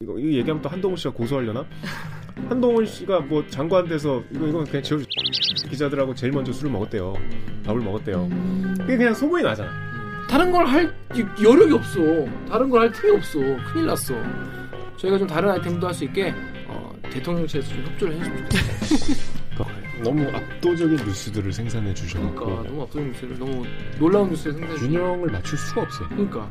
이거, 이거 얘기하면 또 한동훈 씨가 고소하려나? 한동훈 씨가 뭐 장관 돼서 이거 이거 그냥 제 기자들하고 제일 먼저 술을 먹었대요. 밥을 먹었대요. 그게 그냥 소문이 나잖아. 다른 걸 할 여력이 없어. 다른 걸 할 틈이 없어. 큰일 났어. 저희가 좀 다른 아이템도 할 수 있게 어, 대통령실에서 좀 협조를 해주면 좋겠어요. 너무 압도적인 뉴스들을 생산해 주셔서 그러니까 너무 압도적인 뉴스를 너무 놀라운 뉴스를 생산해. 균형을 맞출 수가 없어요. 그러니까.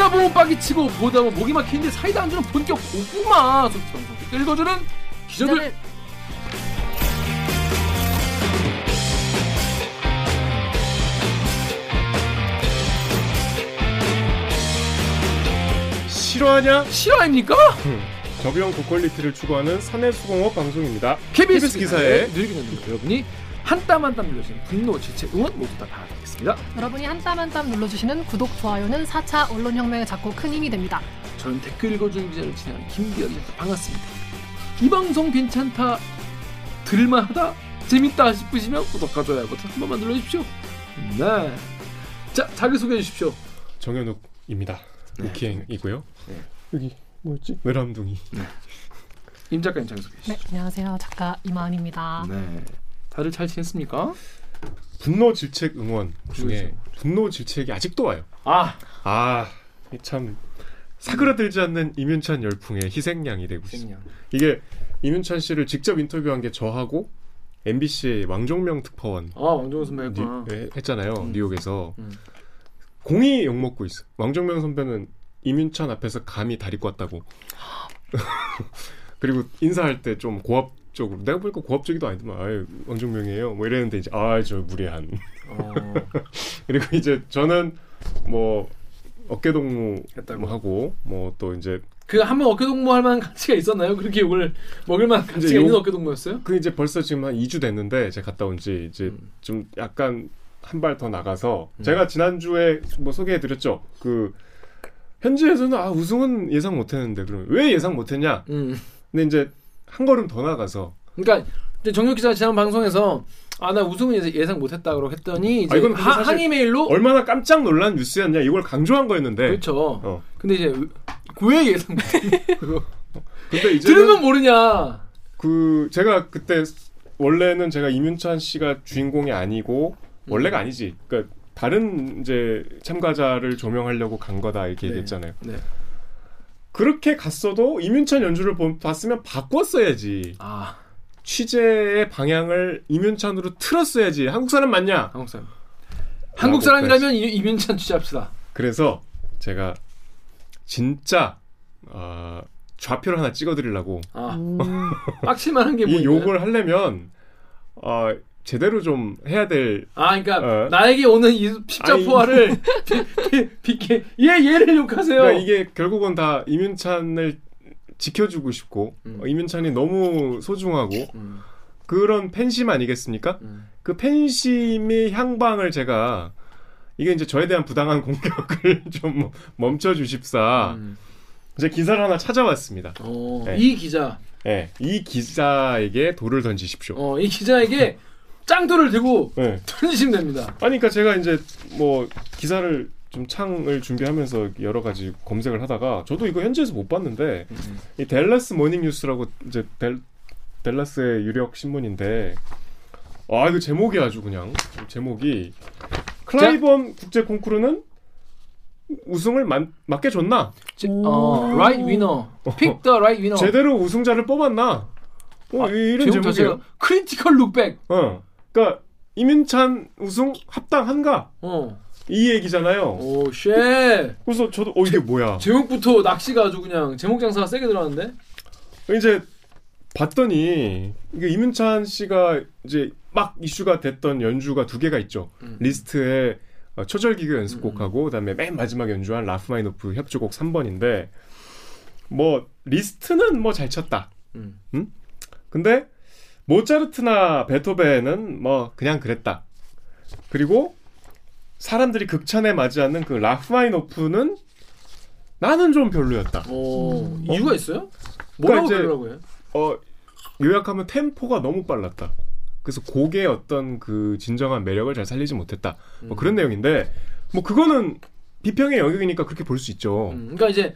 듣다 보면 빡이 치고 보다 보면 목이 막히는데 사이다 안주는 본격 고구마 소스 방송 댓글 읽어주는 기자들 기자들 실화냐? 실화입니까? 저비용 고퀄리티를 추구하는 사내 수공업 방송입니다. KBS KBS 기사에 늙은 연들 여러분이 한 땀 한 땀 눌러주는 분노, 질책, 응원 모두 다 바라겠습니다. 여러분이 한 땀 한 땀 눌러주시는 구독, 좋아요는 4차 언론혁명에 작고 큰 힘이 됩니다. 저는 댓글 읽어주는 기자를 진행하는 김기현입니다. 반갑습니다. 이 방송 괜찮다, 들만하다, 재밌다 싶으시면 구독과 좋아요 버튼 한 번만 눌러주십시오. 네. 자, 자기소개해 주십시오. 정현욱입니다. 네. 우키행이고요. 네. 여기 뭐였지? 외람둥이. 임 작가님 자기소개해 네, 주시죠. 안녕하세요. 작가 이만입니다. 네. 다들 잘 지냈습니까? 분노 질책 응원 중에. 분노 질책이 아직도 와요. 아, 아, 이참 사그라들지 않는 이윤찬 열풍의 희생양이 되고. 생량. 이게 이윤찬 씨를 직접 인터뷰한 게 저하고 MBC의 왕종명 특파원 아, 왕정호 선배. 예, 했잖아요. 음. 뉴욕에서 음. 공이 욕 먹고 있어. 왕종명 선배는 이윤찬 앞에서 감히 다리 꽂다고. 그리고 인사할 때 좀 고압 적으로 내가 보니까 고압적이도 아니더만 아유 왕종명이에요 뭐 이랬는데 이제 아 저 무례한 어, 그리고 이제 저는 뭐 어깨 동무 했다고. 하고 뭐 또 이제 그 한번 어깨 동무 할 만한 가치가 있었나요? 그렇게 욕을 먹을 만한 가치가 욕- 있는 어깨 동무였어요? 그 이제 벌써 지금 한 2주 됐는데 제가 갔다 온 지 이제 음. 좀 약간 한 발 더 나가서 음. 제가 지난주에 뭐 소개해 드렸죠. 그 현지에서는 아 우승은 예상 못 했는데 그러면 왜 예상 못 했냐? 음. 근데 이제 한 걸음 더 나가서 그러니까 정혁 기자 지난 방송에서 아 나 우승은 예상- 못했다고 했더니 이제 아, 하, 항의 메일로 얼마나 깜짝 놀란 뉴스였냐 이걸 강조한 거였는데 그렇죠. 어. 근데 이제 왜 예상 못했냐? 근데 이제 들으면 모르냐? 그 제가 그때 원래는 제가 이윤찬 씨가 주인공이 아니고 음. 원래가 아니지. 그러니까 다른 이제 참가자를 조명하려고 간 거다 이렇게 네. 얘기했잖아요. 네. 그렇게 갔어도 이윤찬 연주를 보- 봤으면 바꿨어야지. 아 취재의 방향을 이윤찬으로 틀었어야지. 한국 사람 맞냐? 한국 사람. 한국 사람이라면 이- 이민찬 취재합시다. 그래서 제가 진짜 어, 좌표를 하나 찍어드리려고 아 음, 빡칠만한 게 뭐? 이 있나요? 욕을 하려면 어, 제대로 좀 해야 될 아 그러니까 어. 나에게 오는 이 십자 포화를 비게 얘 얘를 욕하세요. 그러니까 이게 결국은 다 이민찬을 지켜주고 싶고 음. 어, 이민찬이 너무 소중하고 음, 그런 팬심 아니겠습니까? 음. 그 팬심의 향방을 제가 이게 이제 저에 대한 부당한 공격을 좀 멈춰 주십사 음. 이제 기사를 하나 찾아왔습니다. 어, 네. 이 기자, 예, 이 기자에게 돌을 던지십시오. 어, 이 기자에게 짱돌을 들고 예. 던지시면 됩니다. 아니 그러니까 제가 이제 뭐 기사를 좀 창을 준비하면서 여러 가지 검색을 하다가 저도 이거 현지에서 못 봤는데 이 댈러스 모닝 뉴스라고 이제 댈, 댈러스의 유력 신문인데 아 이거 제목이 아주 그냥 제목이 클라이번 국제 콩쿠르는 우승을 만, 맞게 줬나? 제, 어, right winner, pick the right winner. 제대로 우승자를 뽑았나? 어, 아, 이- 이런 제목 제목이에요. look back. 어, 그러니까 임윤찬 우승 합당한가? 어, 이 얘기잖아요. 오, shit. 그래서 저도 어 이게 뭐야? 제목부터 낚시가 아주 그냥 제목 장사가 세게 들어갔는데. 이제 봤더니 이게 임윤찬 씨가 이제 막 이슈가 됐던 연주가 두 개가 있죠. 음. 리스트에 어, 초절기교 연습곡하고 그다음에 맨 마지막 연주한 라흐마니노프 협주곡 3번인데 뭐 리스트는 뭐 잘 쳤다. 음. 근데 모차르트나 베토벤은 뭐 그냥 그랬다. 그리고 사람들이 극찬에 맞지 않는 그 라흐마니노프는 나는 좀 별로였다. 오, 이유가 있어요? 그러니까 뭐라고 이제- 그러라고 해요? 어 요약하면 템포가 너무 빨랐다. 그래서 곡의 어떤 그 진정한 매력을 잘 살리지 못했다. 뭐 그런 내용인데 뭐 그거는 비평의 영역이니까 그렇게 볼 수 있죠. 음, 그러니까 이제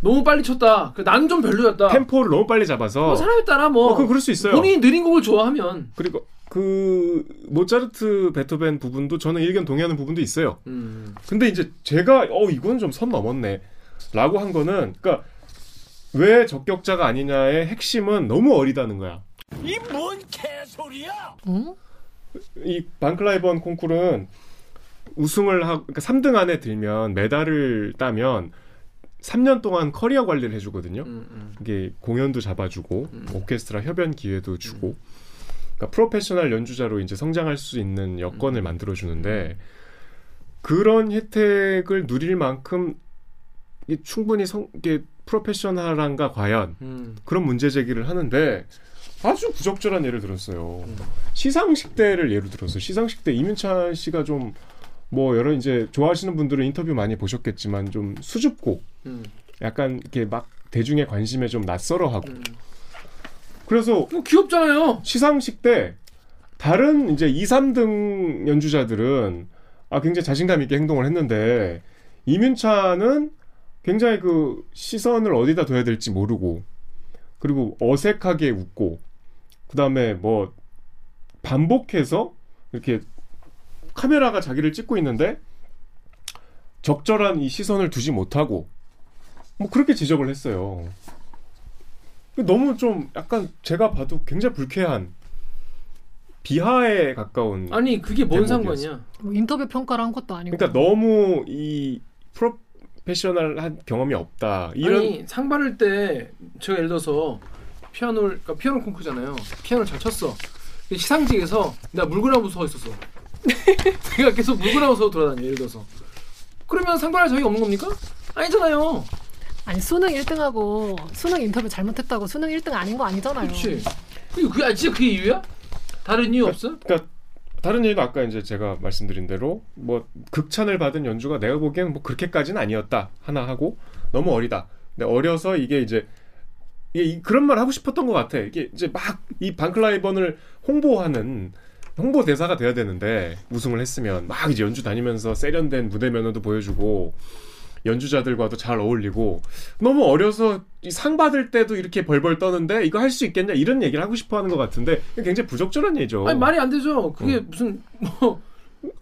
너무 빨리 쳤다. 그 나는 좀 별로였다. 템포를 너무 빨리 잡아서 뭐 사람에 따라 뭐 어, 그 그럴 수 있어요. 본인이 느린 곡을 좋아하면 그리고 그 모차르트 베토벤 부분도 저는 의견 동의하는 부분도 있어요. 음. 근데 이제 제가 어 이건 좀 선 넘었네라고 한 거는 그러니까 왜 적격자가 아니냐의 핵심은 너무 어리다는 거야. 응? 이 반클라이번 콩쿠르는 우승을 하고 그러니까 3등 안에 들면 메달을 따면 3년 동안 커리어 관리를 해주거든요. 음, 음. 이게 공연도 잡아주고 음. 오케스트라 협연 기회도 주고 그러니까 프로페셔널 연주자로 이제 성장할 수 있는 여건을 음. 만들어 주는데 그런 혜택을 누릴 만큼 이게 충분히 성, 이게 프로페셔널한가 과연 음. 그런 문제 제기를 하는데 아주 부적절한 예를 들었어요. 음. 시상식 때를 예로 들어서 시상식 때 이민찬 씨가 좀 뭐 여러 이제 좋아하시는 분들은 인터뷰 많이 보셨겠지만 좀 수줍고 음. 약간 이렇게 막 대중의 관심에 좀 낯설어하고 음. 그래서 뭐 귀엽잖아요. 시상식 때 다른 이제 2, 3등 연주자들은 아 굉장히 자신감 있게 행동을 했는데 이민찬은 굉장히 그 시선을 어디다 둬야 될지 모르고 그리고 어색하게 웃고 그다음에 뭐 반복해서 이렇게 카메라가 자기를 찍고 있는데 적절한 이 시선을 두지 못하고 뭐 그렇게 지적을 했어요. 너무 좀 약간 제가 봐도 굉장히 불쾌한 비하에 가까운 아니 그게 뭔. 상관이야? 뭐 인터뷰 평가를 한 것도 아니고. 그러니까 너무 이 프로페셔널한 경험이 없다 이런 아니 상 받을 때 제가 예를 들어서 피아노를 그러니까 피아노 콩쿠잖아요. 피아노를 잘 쳤어. 시상식에서 내가 물구나무 서 있었어. 내가 계속 물구나무 서 돌아다녀 예를 들어서. 그러면 상 받을 자격이 없는 겁니까? 아니잖아요. 아니 수능 1등하고 수능 인터뷰 잘못했다고 수능 1등 아닌 거 아니잖아요. 그렇지. 그게 아, 진짜 그게 이유야? 다른 이유 없어? 그러니까 다른 얘기도 아까 이제 제가 말씀드린 대로 뭐 극찬을 받은 연주가 내가 보기에는 뭐 그렇게까지는 아니었다 하나 하고 너무 어리다. 근데 어려서 이게 이제 이게 이- 그런 말 하고 싶었던 것 같아. 이게 이제 막이 반클라이번을 홍보하는 홍보 대사가 돼야 되는데 우승을 했으면 막 이제 연주 다니면서 세련된 무대 면허도 보여주고 연주자들과도 잘 어울리고 너무 어려서 이상 받을 때도 이렇게 벌벌 떠는데 이거 할 수 있겠냐 이런 얘기를 하고 싶어 하는 것 같은데 굉장히 부적절한 얘기죠. 아니 말이 안 되죠. 그게 어. 무슨 뭐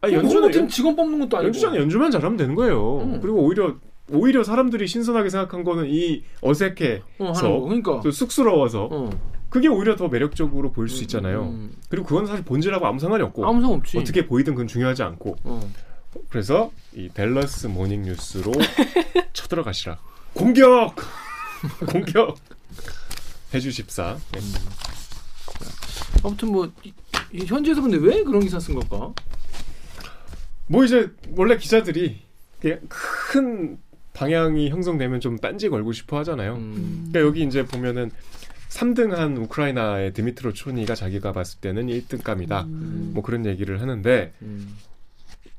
아니, 연주는 직원 뽑는 것도 아니고. 연주자는 연주만 잘하면 되는 거예요. 음. 그리고 오히려 오히려 사람들이 신선하게 생각한 거는 이 어색해, 어, 하는 거. 그러니까. 또 쑥스러워서 어. 그게 오히려 더 매력적으로 보일 수 있잖아요. 음, 음. 그리고 그건 사실 본질하고 아무 상관이 없고 아무 상관 없지. 어떻게 보이든 그건 중요하지 않고 어. 그래서 이 댈러스 모닝 뉴스로 쳐들어가시라. 공격, 공격. 해주십사. 네. 아무튼 뭐 현지에서 근데 왜 그런 기사 쓴 걸까? 뭐 이제 원래 기자들이 그냥 큰 방향이 형성되면 좀 딴지 걸고 싶어 하잖아요. 음. 그러니까 여기 이제 보면은 3등한 우크라이나의 드미트로 초니가 자기가 봤을 때는 1등감이다. 음. 뭐 그런 얘기를 하는데 음.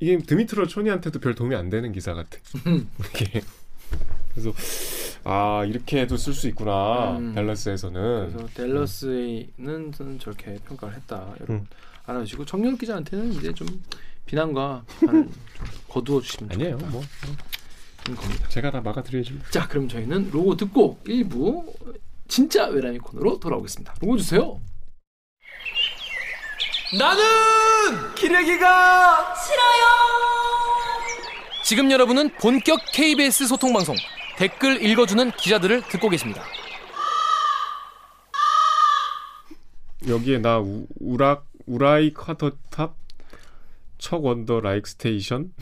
이게 드미트로 초니한테도 별 도움이 안 되는 기사 같아. 음. 이게 그래서 아 이렇게도 쓸 수 있구나 음. 댈러스에서는 그래서 델러스는 저는 저렇게 평가를 했다. 여러분 음. 알아주시고 정윤 기자한테는 이제 좀 비난과 비판을 좀 거두어 주시면 아니에요. 좋겠다. 뭐 그런 겁니다. 제가 다 막아드려야죠. 자, 그럼 저희는 로고 듣고 1부 진짜 외람이 코너로 돌아오겠습니다. 로고 주세요. 나는 기레기가 싫어요. 지금 여러분은 본격 KBS 소통 방송 댓글 읽어주는 기자들을 듣고 계십니다. 여기에 나 우, 우락 우라이 카더탑 척 원더 라이크 스테이션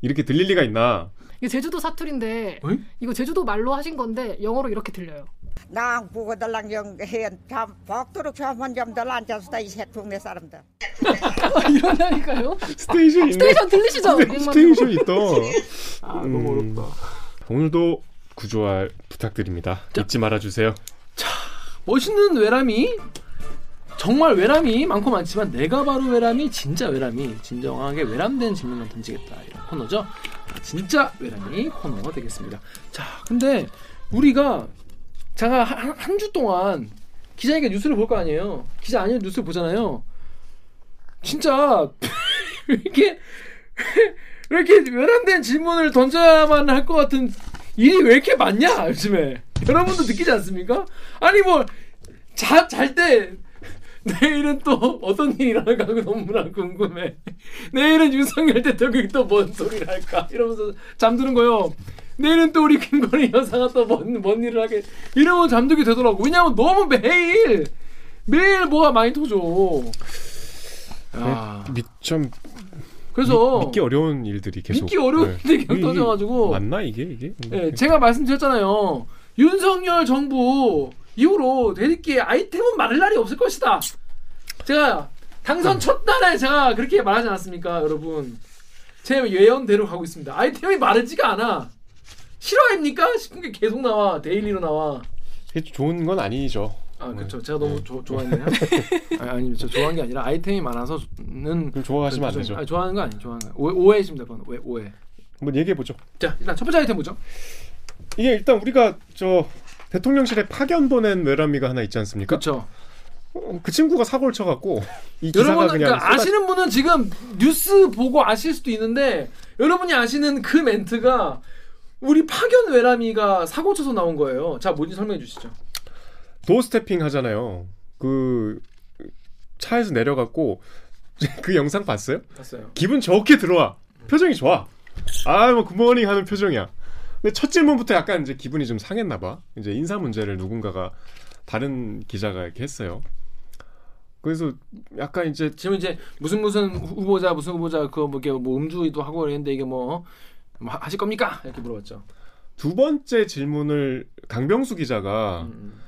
이렇게 들릴 리가 있나? 이게 제주도 사투리인데 어이? 이거 제주도 말로 하신 건데 영어로 이렇게 들려요. 나 보고 달랑 영해참 벅도록 저만 점들 앉아서 이 새통네 사람들. 아, 이러냐니까요? 스테이션. 스테이션 들리시죠? 스테- 음악만 스테이션 있다. 아, 음. 너무 어렵다. 오늘도 구조화 부탁드립니다. 잊지 말아주세요. 멋있는 외람이 정말 외람이 많고 많지만 내가 바로 외람이 진짜 외람이 진정하게 외람된 질문만 던지겠다 이런 코너죠. 아, 진짜 외람이 코너 되겠습니다. 자, 근데 우리가 제가 한 주 동안 기자니까 뉴스를 볼 거 아니에요. 기자 아니면 뉴스를 보잖아요. 진짜 왜 이렇게 왜 이렇게 외람된 질문을 던져야만 할 것 같은 일이 왜 이렇게 많냐 요즘에 여러분도 느끼지 않습니까? 아니 뭐자잘때 내일은 또 어떤 일이 일어날까 너무나 궁금해. 내일은 윤석열 대통령이 또 뭔 소리를 할까 이러면서 잠드는 거요. 내일은 또 우리 김건희 여사가 또뭔 뭔 일을 하게 이러면 잠들게 되더라고. 왜냐하면 너무 매일 매일 뭐가 많이 터져. 야, 미점 그래서 믿 기 어려운 일들이 계속 믿기 어려운 네. 일이 계속 터져가지고 맞나 이게 이게? 예, 제가 말씀드렸잖아요. 윤석열 정부 이후로 댓읽기에 아이템은 마를 날이 없을 것이다. 제가 당선 첫 날에 제가 그렇게 말하지 않았습니까, 여러분? 제 예언대로 가고 있습니다. 아이템이 마르지가 않아. 실화입니까? 싶은 게 계속 나와. daily로 나와. 이게 좋은 건 아니죠. 아, 네. 그렇죠. 제가 너무 네. 조, 좋아했네요. 아니, 아니, 저 좋아한 게 아니라 아이템이 많아서는 그럼 좋아하시면 안 좀- 되죠. 아니, 좋아하는 거 아니에요. 좋아하는 거. 오해, 오해했습니다. 그건 오해. 오해. 한번 얘기해 보죠. 자, 일단 첫 번째 아이템 보죠. 이게 일단 우리가 저 대통령실에 파견 보낸 외람이가 하나 있지 않습니까? 그렇죠. 어, 그 친구가 사고를 쳐갖고 이 기사가 여러분 그냥 그러니까 쏟아- 아시는 분은 지금 뉴스 보고 아실 수도 있는데 여러분이 아시는 그 멘트가 우리 파견 외람이가 사고 쳐서 나온 거예요. 자, 뭔지 설명해 주시죠. 도어 스태핑 하잖아요. 그 차에서 내려갖고 그 영상 봤어요? 봤어요. 기분 좋게 들어와. 표정이 좋아. 아, 뭐 굿모닝 하는 표정이야. 근데 첫 질문부터 약간 이제 기분이 좀 상했나 봐. 이제 인사 문제를 누군가가 다른 기자가 이렇게 했어요. 그래서 약간 이제 지금 이제 무슨 무슨 후- 후보자 무슨 후보자 그거 뭐, 이게 뭐 음주도 하고 그랬는데 이게 뭐, 뭐 하- 하실 겁니까? 이렇게 물어봤죠. 두 번째 질문을 강병수 기자가 음.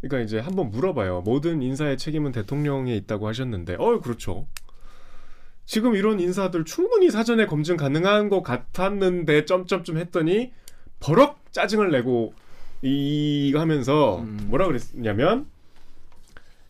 그러니까 이제 한번 물어봐요. 모든 인사의 책임은 대통령에 있다고 하셨는데, 어, 그렇죠. 지금 이런 인사들 충분히 사전에 검증 가능한 것 같았는데 점점점 했더니 버럭 짜증을 내고 이거 하면서 음. 뭐라 그랬냐면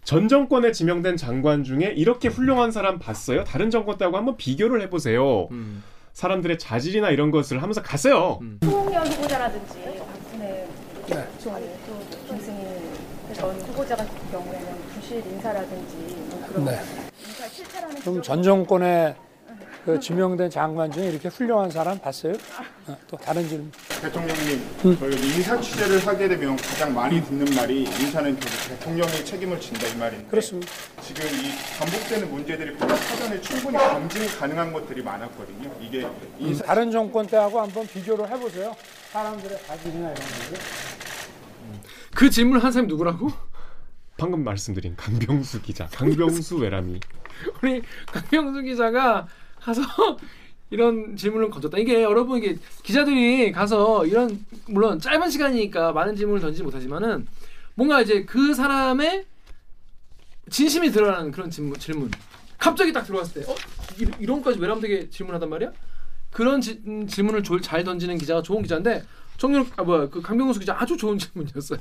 전 정권에 지명된 장관 중에 이렇게 훌륭한 사람 봤어요? 다른 정권 때하고 한번 비교를 해보세요. 음. 사람들의 자질이나 이런 것을 하면서 갔어요. 음. 송영 후보자라든지 박근혜 전또 김승인 전 후보자 같은 경우에는 부실 인사라든지 뭐 그런 네. 인사 실패라는 지적이 전 정권에 그 지명된 장관 중에 이렇게 훌륭한 사람 봤어요? 어, 또 다른 질문. 대통령님, 저희 인사 취재를 하게 되면 가장 많이 듣는 말이 인사는 결국 대통령이 책임을 진다 이 말인데 그렇습니다. 지금 이 반복되는 문제들이 보다 사전에 충분히 검증 가능한 것들이 많았거든요. 이게 인사 다른 정권 때하고 한번 비교를 해보세요. 사람들의 가질이나 이런 것들. 그 질문 한 사람이 누구라고? 방금 말씀드린 강병수 기자, 강병수 외람이. 우리 강병수 기자가 가서 이런 질문을 건졌다. 이게 여러분 이게 기자들이 가서 이런 물론 짧은 시간이니까 많은 질문을 던지지 못하지만은 뭔가 이제 그 사람의 진심이 드러나는 그런 질문, 질문. 갑자기 딱 들어왔을 때, 어 이, 이런 까지 외람되게 질문하단 말이야? 그런 지- 음, 질문을 졸- 잘 던지는 기자가 좋은 기자인데 정렬 아 뭐야 그 강병수 기자 아주 좋은 질문이었어요.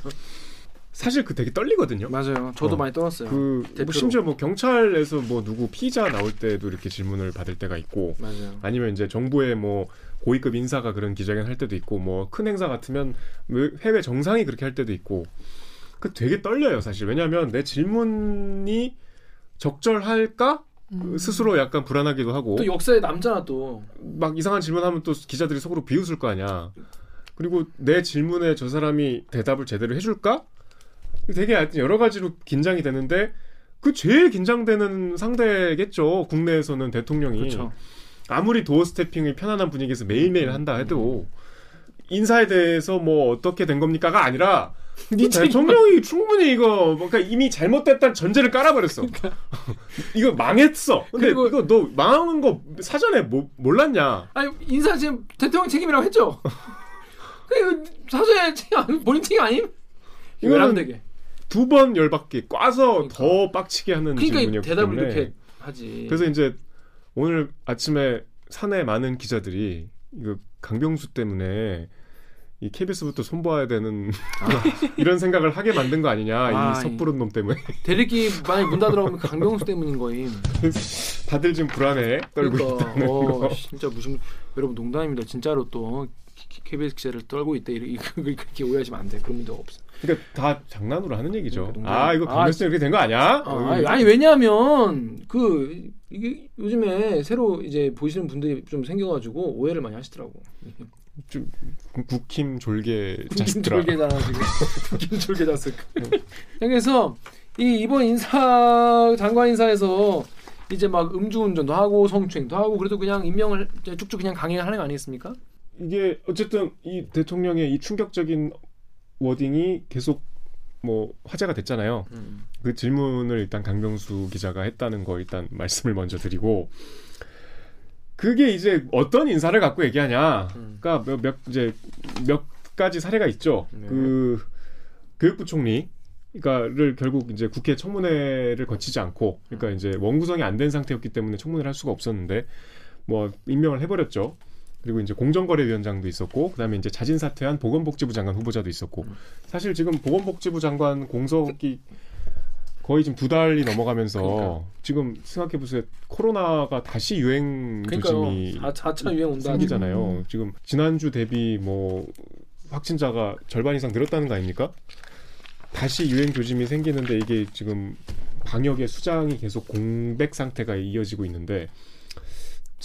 사실 그 되게 떨리거든요. 맞아요. 저도 어. 많이 떨었어요. 그 대표로. 뭐 심지어 뭐 경찰에서 뭐 누구 피의자 나올 때도 이렇게 질문을 받을 때가 있고 맞아요. 아니면 이제 정부의 뭐 고위급 인사가 그런 기자회견 할 때도 있고 뭐 큰 행사 같으면 외- 해외 정상이 그렇게 할 때도 있고 그 되게 떨려요 사실 왜냐하면 내 질문이 적절할까 그 스스로 약간 불안하기도 하고 또 역사의 남자나 또 막 이상한 질문하면 또 기자들이 속으로 비웃을 거 아니야 그리고 내 질문에 저 사람이 대답을 제대로 해줄까 되게 하여튼 여러 가지로 긴장이 되는데 그 제일 긴장되는 상대겠죠 국내에서는 대통령이 그렇죠. 아무리 도어 스태핑이 편안한 분위기에서 매일매일 한다 해도 인사에 대해서 뭐 어떻게 된 겁니까가 아니라 이 대통령이 충분히 이거 뭔가 이미 잘못됐다는 전제를 깔아버렸어. 이거 망했어. 근데 그리고- 이거 너 망한 거 사전에 뭐, 몰랐냐? 아니 인사 지금 대통령 책임이라고 했죠. 그 사실 책임 본인 책임 아님? 이거는 외람되게. 두 번 열받게 꽈서 그러니까. 더 빡치게 하는 그러니까 이 질문이었기 대답을 때문에 이렇게 하지. 그래서 이제 오늘 아침에 사내 많은 기자들이 이거 강병수 때문에 이 KBS부터 손봐야 되는 이런 생각을 하게 만든 거 아니냐 아, 이 섣부른 놈 때문에 대리기 만약 문 닫으라고 그 강병수 때문인 거임. 다들 지금 불안해 떨고 그러니까 있다는 어, 거. 진짜 무슨 여러분 농담입니다. 진짜로 또 KBS 기자를 떨고 있다 이렇게, 오해하시면 안 돼. 그런 문제가 없어. 그러니까 다 장난으로 하는 얘기죠. 농담. 아 이거 아, 강렬성 이렇게 된 거 아니야? 아, 아니, 아니 왜냐하면 그 이게 요즘에 새로 이제 보시는 분들이 좀 생겨가지고 오해를 많이 하시더라고. 좀 국힘 졸개 자스트라. 졸개잖아 지금. 국김 졸개 자스. 그래서 이 이번 인사 장관 인사에서 이제 막 음주운전도 하고 성추행도 하고 그래도 그냥 임명을 쭉쭉 그냥 강행하는 거 아니겠습니까? 이게 어쨌든 이 대통령의 이 충격적인 워딩이 계속 뭐 화제가 됐잖아요. 그 질문을 일단 강병수 기자가 했다는 거 일단 말씀을 먼저 드리고 그게 이제 어떤 인사를 갖고 얘기하냐. 음. 그러니까 몇, 몇 이제 몇 가지 사례가 있죠. 네. 그 교육부 총리 그러니까를 결국 이제 국회 청문회를 거치지 않고 그러니까 이제 원구성이 안 된 상태였기 때문에 청문회를 할 수가 없었는데 뭐 임명을 해버렸죠. 그리고 이제 공정거래위원장도 있었고 그다음에 이제 자진 사퇴한 보건복지부 장관 후보자도 있었고 사실 지금 보건복지부 장관 공석이 거의 지금 두 달이 넘어가면서 그러니까. 지금 생각해 보세요 코로나가 다시 유행 조짐이 그러니까요. 4, 4차 유행 온다. 생기잖아요. 지금 지난주 대비 뭐 확진자가 절반 이상 늘었다는 거 아닙니까? 다시 유행 조짐이 생기는데 이게 지금 방역의 수장이 계속 공백 상태가 이어지고 있는데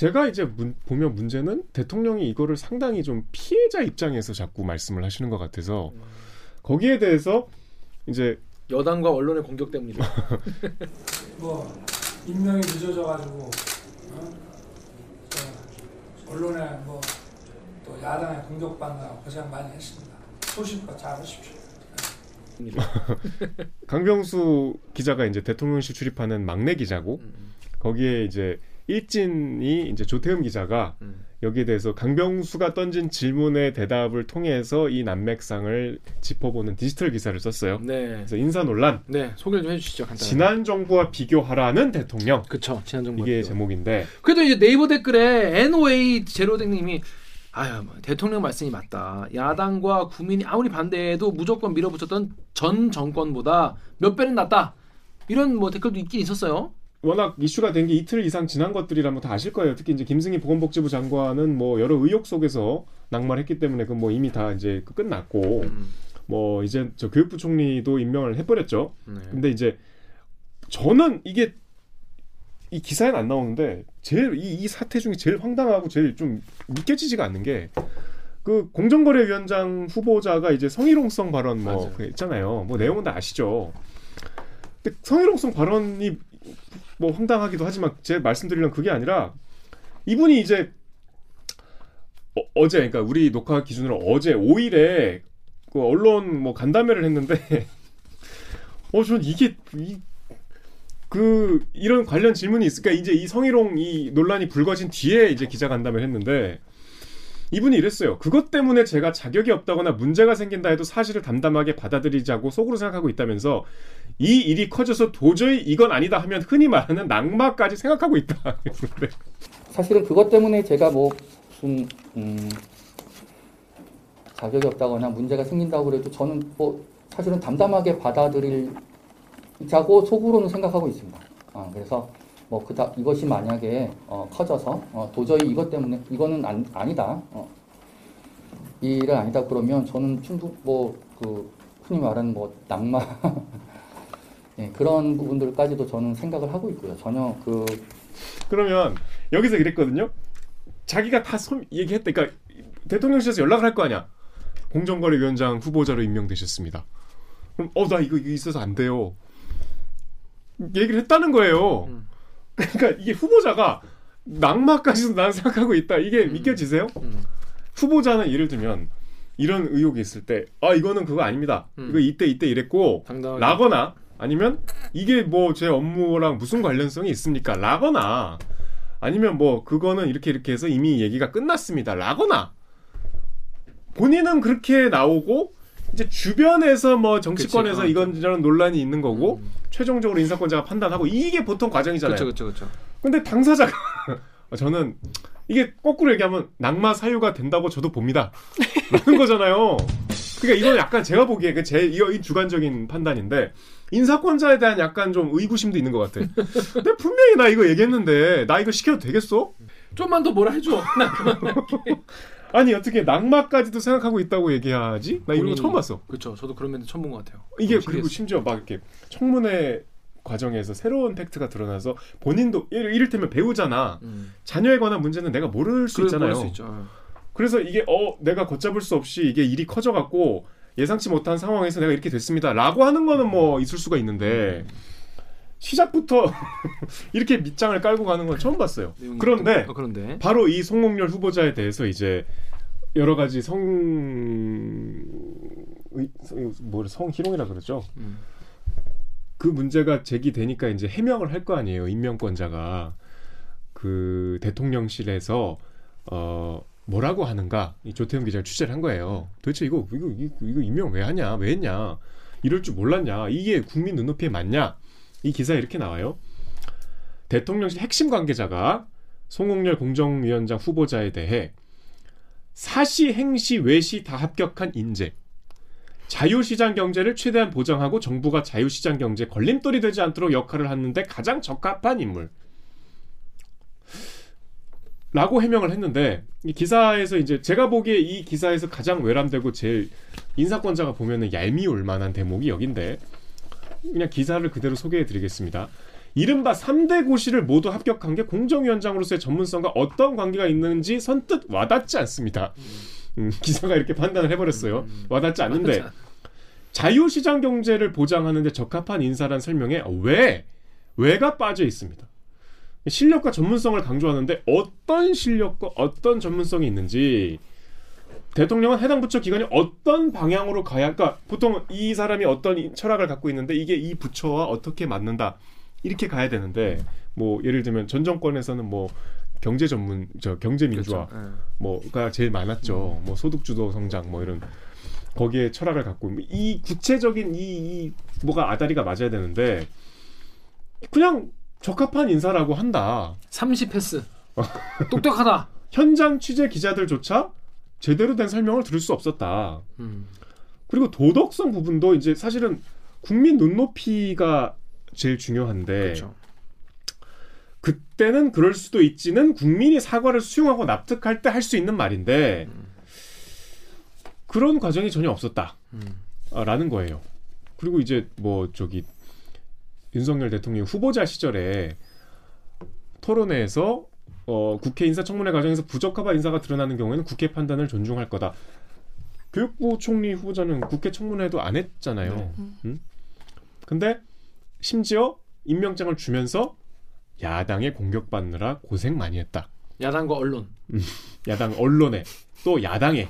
제가 이제 문- 보면 문제는 대통령이 이거를 상당히 좀 피해자 입장에서 자꾸 말씀을 하시는 것 같아서 거기에 대해서 이제 여당과 언론의 공격 때문이다. 뭐 임명이 늦어져가지고 어? 저, 언론에 뭐 또 야당에 공격받느라 고생 많이 했습니다. 소신껏 잘하십시오. 강병수 기자가 이제 대통령실 출입하는 막내 기자고 거기에 이제 일진이 이제 조태흠 기자가 음. 여기에 대해서 강병수가 던진 질문의 대답을 통해서 이 난맥상을 짚어보는 디지털 기사를 썼어요. 네. 그래서 인사 논란 네, 소개를 좀 해주시죠. 간단하게. 지난 정부와 비교하라는 대통령 그쵸 지난 정부 이게 제목인데 그래도 이제 네이버 댓글에 NOA 제로댕님이 아유 뭐, 대통령 말씀이 맞다. 야당과 국민이 아무리 반대해도 무조건 밀어붙였던 전 정권보다 몇 배는 낫다. 이런 뭐 댓글도 있긴 있었어요. 워낙 이슈가 된 게 이틀 이상 지난 것들이라면 다 아실 거예요. 특히 이제 김승희 보건복지부 장관은 뭐 여러 의혹 속에서 낙마했기 때문에 그 뭐 이미 다 이제 그 끝났고 음. 뭐 이제 저 교육부 총리도 임명을 해버렸죠. 네. 근데 이제 저는 이게 이 기사에는 안 나오는데 제일 이, 이 사태 중에 제일 황당하고 제일 좀 믿겨지지가 않는 게 그 공정거래위원장 후보자가 이제 성희롱성 발언 뭐 맞아요. 그 있잖아요. 뭐 내용은 다 아시죠. 근데 성희롱성 발언이 뭐 황당하기도 하지만 제 말씀드리려는 그게 아니라 이분이 이제 어, 어제 그러니까 우리 녹화 기준으로 어제 5일에 그 언론 뭐 간담회를 했는데 어 전 이게 이, 그 이런 관련 질문이 있을까 이제 이 성희롱 이 논란이 불거진 뒤에 이제 기자 간담회를 했는데 이분이 이랬어요. 그것 때문에 제가 자격이 없다거나 문제가 생긴다 해도 사실을 담담하게 받아들이자고 속으로 생각하고 있다면서 이 일이 커져서 도저히 이건 아니다 하면 흔히 말하는 낙마까지 생각하고 있다. 그랬는데 사실은 그것 때문에 제가 뭐 무슨 음, 자격이 없다거나 문제가 생긴다고 그래도 저는 뭐 사실은 담담하게 받아들이자고 속으로는 생각하고 있습니다. 아, 그래서 뭐 그다 이것이 만약에 어, 커져서 어, 도저히 이것 때문에 이거는 안, 아니다. 어, 이 일은 아니다 그러면 저는 충분 뭐그 흔히 말하는 뭐 낙마 예, 그런 부분들까지도 저는 생각을 하고 있고요. 전혀 그 그러면 여기서 이랬거든요. 자기가 다 손, 얘기했다. 그러니까 대통령실에서 연락을 할 거 아니야. 공정거래위원장 후보자로 임명되셨습니다. 그럼 어 나 이거, 이거 있어서 안 돼요. 얘기를 했다는 거예요. 음. 그러니까 이게 후보자가 낙마까지도 난 생각하고 있다. 이게 믿겨지세요? 음. 후보자는 예를 들면 이런 의혹이 있을 때 아 이거는 그거 아닙니다. 음. 이거 이때 이때 이랬고 당당하게. 라거나 아니면 이게 뭐 제 업무랑 무슨 관련성이 있습니까? 라거나 아니면 뭐 그거는 이렇게 이렇게 해서 이미 얘기가 끝났습니다. 라거나 본인은 그렇게 나오고 이제 주변에서 뭐 정치권에서 그치, 어. 이런저런 논란이 있는 거고 음. 최종적으로 인사권자가 판단하고 이게 보통 과정이잖아요. 그렇죠, 그렇죠, 그렇죠. 근데 당사자가 저는 이게 거꾸로 얘기하면 낙마 사유가 된다고 저도 봅니다. 라는 거잖아요. 그러니까 이건 약간 제가 보기에 그제 이거 이 주관적인 판단인데 인사권자에 대한 약간 좀 의구심도 있는 것 같아. 근데 분명히 나 이거 얘기했는데 나 이거 시켜도 되겠어? 좀만 더 뭐라 해줘. 아니 어떻게 낙마까지도 생각하고 있다고 얘기하지? 나 이런 거 처음 봤어. 그렇죠. 저도 그런 면도 처음 본 것 같아요. 이게 그리고 신기했어요. 심지어 막 이렇게 청문회 과정에서 새로운 팩트가 드러나서 본인도 이를- 이를테면 배우잖아. 음. 자녀에 관한 문제는 내가 모를 수 있잖아요. 그럴 수 있죠. 그래서 이게 어 내가 걷잡을 수 없이 이게 일이 커져갖고 예상치 못한 상황에서 내가 이렇게 됐습니다라고 하는 거는 뭐 있을 수가 있는데 시작부터 이렇게 밑장을 깔고 가는 건 처음 봤어요. 그런데 또- 어, 그런데 바로 이 송홍렬 후보자에 대해서 이제 여러 가지 성 뭐 성희롱이라 그러죠. 음. 그 문제가 제기되니까 이제 해명을 할 거 아니에요. 임명권자가 그 대통령실에서 어 뭐라고 하는가 이 조태훈 기자를 취재를 한 거예요. 도대체 이거 이거 이거, 이거 임명 왜 하냐 왜 했냐 이럴 줄 몰랐냐 이게 국민 눈높이에 맞냐 이 기사에 이렇게 나와요. 대통령실 핵심 관계자가 송홍렬 공정위원장 후보자에 대해 사시, 행시, 외시 다 합격한 인재. 자유시장 경제를 최대한 보장하고 정부가 자유시장 경제 걸림돌이 되지 않도록 역할을 하는데 가장 적합한 인물. 라고 해명을 했는데 이 기사에서 이제 제가 보기에 이 기사에서 가장 외람되고 제일 인사권자가 보면은 얄미울 만한 대목이 여긴데 그냥 기사를 그대로 소개해 드리겠습니다. 이른바 3대 고시를 모두 합격한 게 공정위원장으로서의 전문성과 어떤 관계가 있는지 선뜻 와닿지 않습니다. 음, 기사가 이렇게 판단을 해버렸어요. 와닿지 않는데. 자유시장 경제를 보장하는데 적합한 인사란 설명에 왜 왜가 빠져 있습니다. 실력과 전문성을 강조하는데 어떤 실력과 어떤 전문성이 있는지 대통령은 해당 부처 기관이 어떤 방향으로 가야 그러니까 보통 이 사람이 어떤 이- 철학을 갖고 있는데 이게 이 부처와 어떻게 맞는다 이렇게 가야 되는데 뭐 예를 들면 전 정권에서는 뭐 경제 전문 저 경제 민주화 그렇죠. 예. 뭐가 제일 많았죠. 뭐 소득 주도 성장 뭐 이런 거기에 철학을 갖고 이 구체적인 이, 이 뭐가 아다리가 맞아야 되는데 그냥 적합한 인사라고 한다. 30 패스. 똑똑하다. 현장 취재 기자들조차 제대로 된 설명을 들을 수 없었다. 음. 그리고 도덕성 부분도 이제 사실은 국민 눈높이가 제일 중요한데 그렇죠. 그때는 그럴 수도 있지는 국민이 사과를 수용하고 납득할 때 할 수 있는 말인데 그런 과정이 전혀 없었다. 음. 아, 라는 거예요. 그리고 이제 뭐 저기 윤석열 대통령 후보자 시절에 토론회에서 어, 국회 인사청문회 과정에서 부적합한 인사가 드러나는 경우에는 국회 판단을 존중할 거다. 교육부 총리 후보자는 국회 청문회도 안 했잖아요. 네. 음? 근데 심지어 임명장을 주면서 야당에 공격받느라 고생 많이 했다. 야당과 언론. 야당 언론에 또 야당에.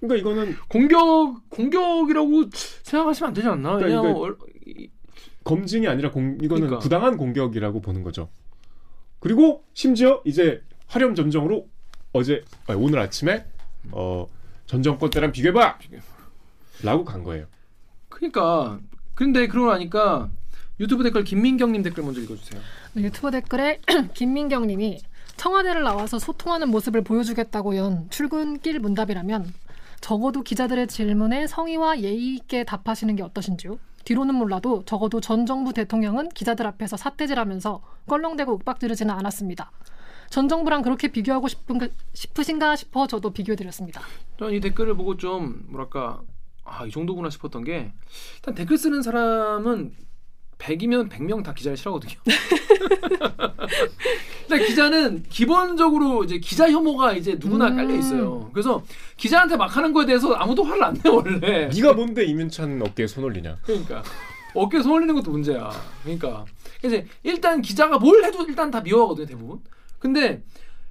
그러니까 이거는 공격 공격이라고 생각하시면 안 되지 않나? 그러니까 이거- 얼- 이- 검증이 아니라 공, 이거는 그러니까. 부당한 공격이라고 보는 거죠. 그리고 심지어 이제 화렴 점정으로 어제 아니, 오늘 아침에 어, 전 정권 때랑 비교해봐 라고 간 거예요. 그러니까 근데 그러고 나니까 유튜브 댓글 김민경님 댓글 먼저 읽어주세요. 유튜브 댓글에 김민경님이 청와대를 나와서 소통하는 모습을 보여주겠다고 연 출근길 문답이라면 적어도 기자들의 질문에 성의와 예의 있게 답하시는 게 어떠신지요? 뒤로는 몰라도 적어도 전 정부 대통령은 기자들 앞에서 사태질하면서 껄렁대고 윽박지르지는 않았습니다. 전 정부랑 그렇게 비교하고 싶은 싶으신가 싶어 저도 비교해드렸습니다. 저는 이 댓글을 보고 좀 뭐랄까 아 이 정도구나 싶었던 게 일단 댓글 쓰는 사람은 100이면 100명 다 기자를 싫어하거든요. 일단 기자는 기본적으로 이제 기자 혐오가 이제 누구나 음. 깔려 있어요. 그래서 기자한테 막 하는 거에 대해서 아무도 화를 안 내 원래. 네가 뭔데 이민찬 어깨에 손 올리냐? 그러니까 어깨 손 올리는 것도 문제야. 그러니까 이제 일단 기자가 뭘 해도 일단 다 미워하거든요 대부분. 근데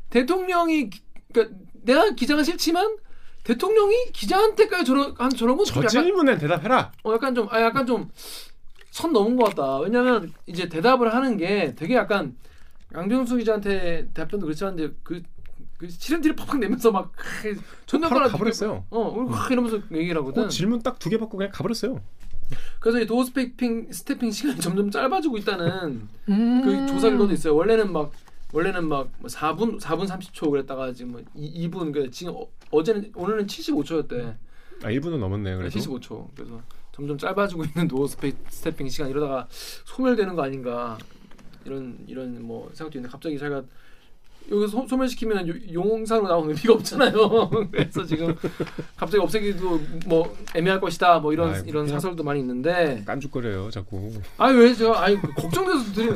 대통령이 기- 그러니까 내가 기자가 싫지만 대통령이 기자한테까지 저런 한 저런 것도 저 약간 질문에 대답해라. 어 약간 좀 아 약간 좀 선 넘은 것 같다. 왜냐면 이제 대답을 하는 게 되게 약간 양정수 기자한테 답변도 그렇지만 이제 그, 그 시름티를 팍팍 내면서 막 바로 가버렸어요. 어, 우리 확 이러면서 얘기를 하거든. 어, 질문 딱 두 개 받고 그냥 가버렸어요. 그래서 이 doorstepping stepping 시간이 점점 짧아지고 있다는 음. 그 조사 결과도 있어요. 원래는 막 원래는 막 4분 4분 30초 그랬다가 지금 뭐 2, 2분 그 지금 어, 어제는 오늘은 75초였대. 아 1분은 넘었네요. 그래도 75초. 그래서 점점 짧아지고 있는 스페, stepping 시간 이러다가 소멸되는 거 아닌가 이런 이런 뭐 생각도 있는데 갑자기 제가 여기 소, 소멸시키면 요- 용산으로 나온 의미가 없잖아요. 그래서 지금 갑자기 없애기도 뭐 애매할 것이다. 뭐 이런 아이고, 이런 사설도 많이 있는데 깐죽거려요 자꾸. 아니 왜 제가 아니 걱정돼서 드린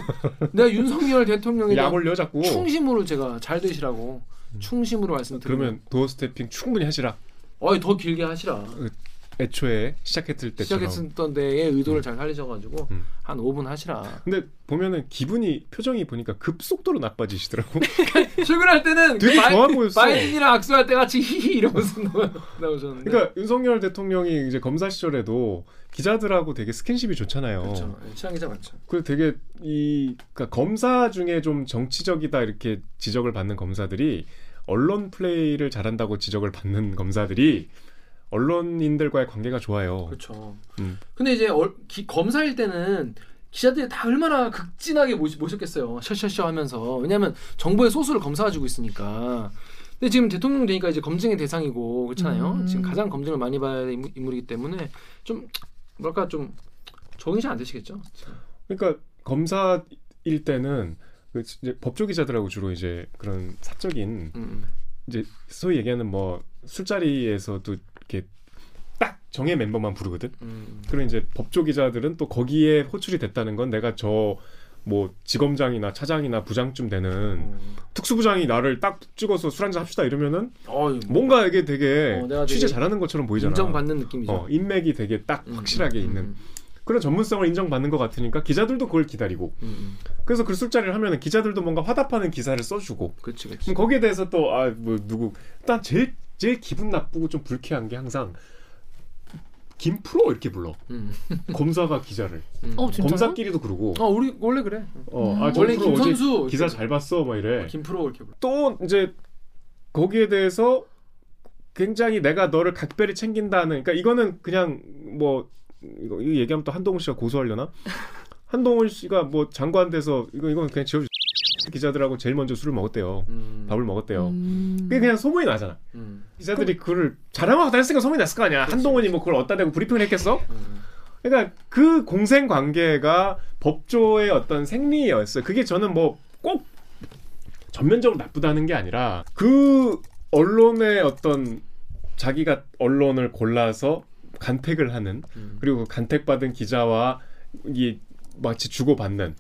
내가 윤석열 대통령에 대한 약 올려 자꾸. 충심으로 제가 잘 되시라고 충심으로 말씀드리면 그러면 도어 스태핑 충분히 하시라. 어이 더 길게 하시라. 애초에 시작했을 때처럼. 시작했던 데의 의도를 잘 살리셔가지고 음. 한 5분 하시라. 근데 보면은 기분이 표정이 보니까 급속도로 나빠지시더라고. 출근할 때는 되게 좋아 보였어. 바이든이랑 악수할 때 같이 히히 이러면서 나오- 나오셨는데. 그러니까 윤석열 대통령이 이제 검사 시절에도 기자들하고 되게 스킨십이 좋잖아요. 그렇죠. 취향 기자 맞죠. 그리고 되게 이 그러니까 검사 중에 좀 정치적이다 이렇게 지적을 받는 검사들이 언론 플레이를 잘한다고 지적을 받는 검사들이 언론인들과의 관계가 좋아요. 그렇죠. 음. 근데 이제 얼- 기- 검사일 때는 기자들이 다 얼마나 극진하게 모시, 모셨겠어요. 셔셔셔 하면서. 왜냐하면 정부의 소수를 검사해주고 있으니까. 근데 지금 대통령 되니까 이제 검증의 대상이고 그렇잖아요. 음. 지금 가장 검증을 많이 봐야 될 인물- 인물이기 때문에 좀 뭐랄까 좀 적응이 잘 안 되시겠죠. 그러니까 검사일 때는 그 이제 법조 기자들하고 주로 이제 그런 사적인 음. 이제 소위 얘기하는 뭐 술자리에서도 이렇게 딱 정의 멤버만 부르거든. 음. 그리고 이제 법조 기자들은 또 거기에 호출이 됐다는 건 내가 저 뭐 지검장이나 차장이나 부장쯤 되는 음. 특수부장이 나를 딱 찍어서 술 한잔 합시다 이러면은 어이, 뭐 뭔가 이게 되게 어, 취재 잘하는 것처럼 보이잖아. 인정받는 느낌이죠. 어, 인맥이 되게 딱 음, 확실하게 음, 있는 음, 그런 전문성을 인정받는 것 같으니까 기자들도 그걸 기다리고 음, 음. 그래서 그 술자리를 하면은 기자들도 뭔가 화답하는 기사를 써주고 그렇지, 그렇지. 그럼 거기에 대해서 또 아 뭐 누구 일단 제일 제일 기분 나쁘고 좀 불쾌한 게 항상 김프로 이렇게 불러 음. 검사가 기자를 음. 어, 진짜요? 검사끼리도 그러고 어, 우리 원래 그래. 어, 음. 아, 저 원래 프로 어제 김선수 기사 잘 봤어 막 이래 김프로 이렇게 불러. 또 이제 거기에 대해서 굉장히 내가 너를 각별히 챙긴다는 그러니까 이거는 그냥 뭐 이거, 이거 얘기하면 또 한동훈 씨가 고소하려나 한동훈 씨가 뭐 장관 돼서 이거 이건 그냥 지어 기자들하고 제일 먼저 술을 먹었대요 음. 밥을 먹었대요 음. 그게 그냥 소문이 나잖아 음. 기자들이 그거를 자랑하고 다녔으니까 소문이 났을 거 아니야 한동훈이 뭐 그걸 어디다 대고 브리핑을 했겠어 음. 그러니까 그 공생 관계가 법조의 어떤 생리였어요. 그게 저는 뭐 꼭 전면적으로 나쁘다는 게 아니라 그 언론의 어떤 자기가 언론을 골라서 간택을 하는 음. 그리고 그 간택받은 기자와 이 마치 주고받는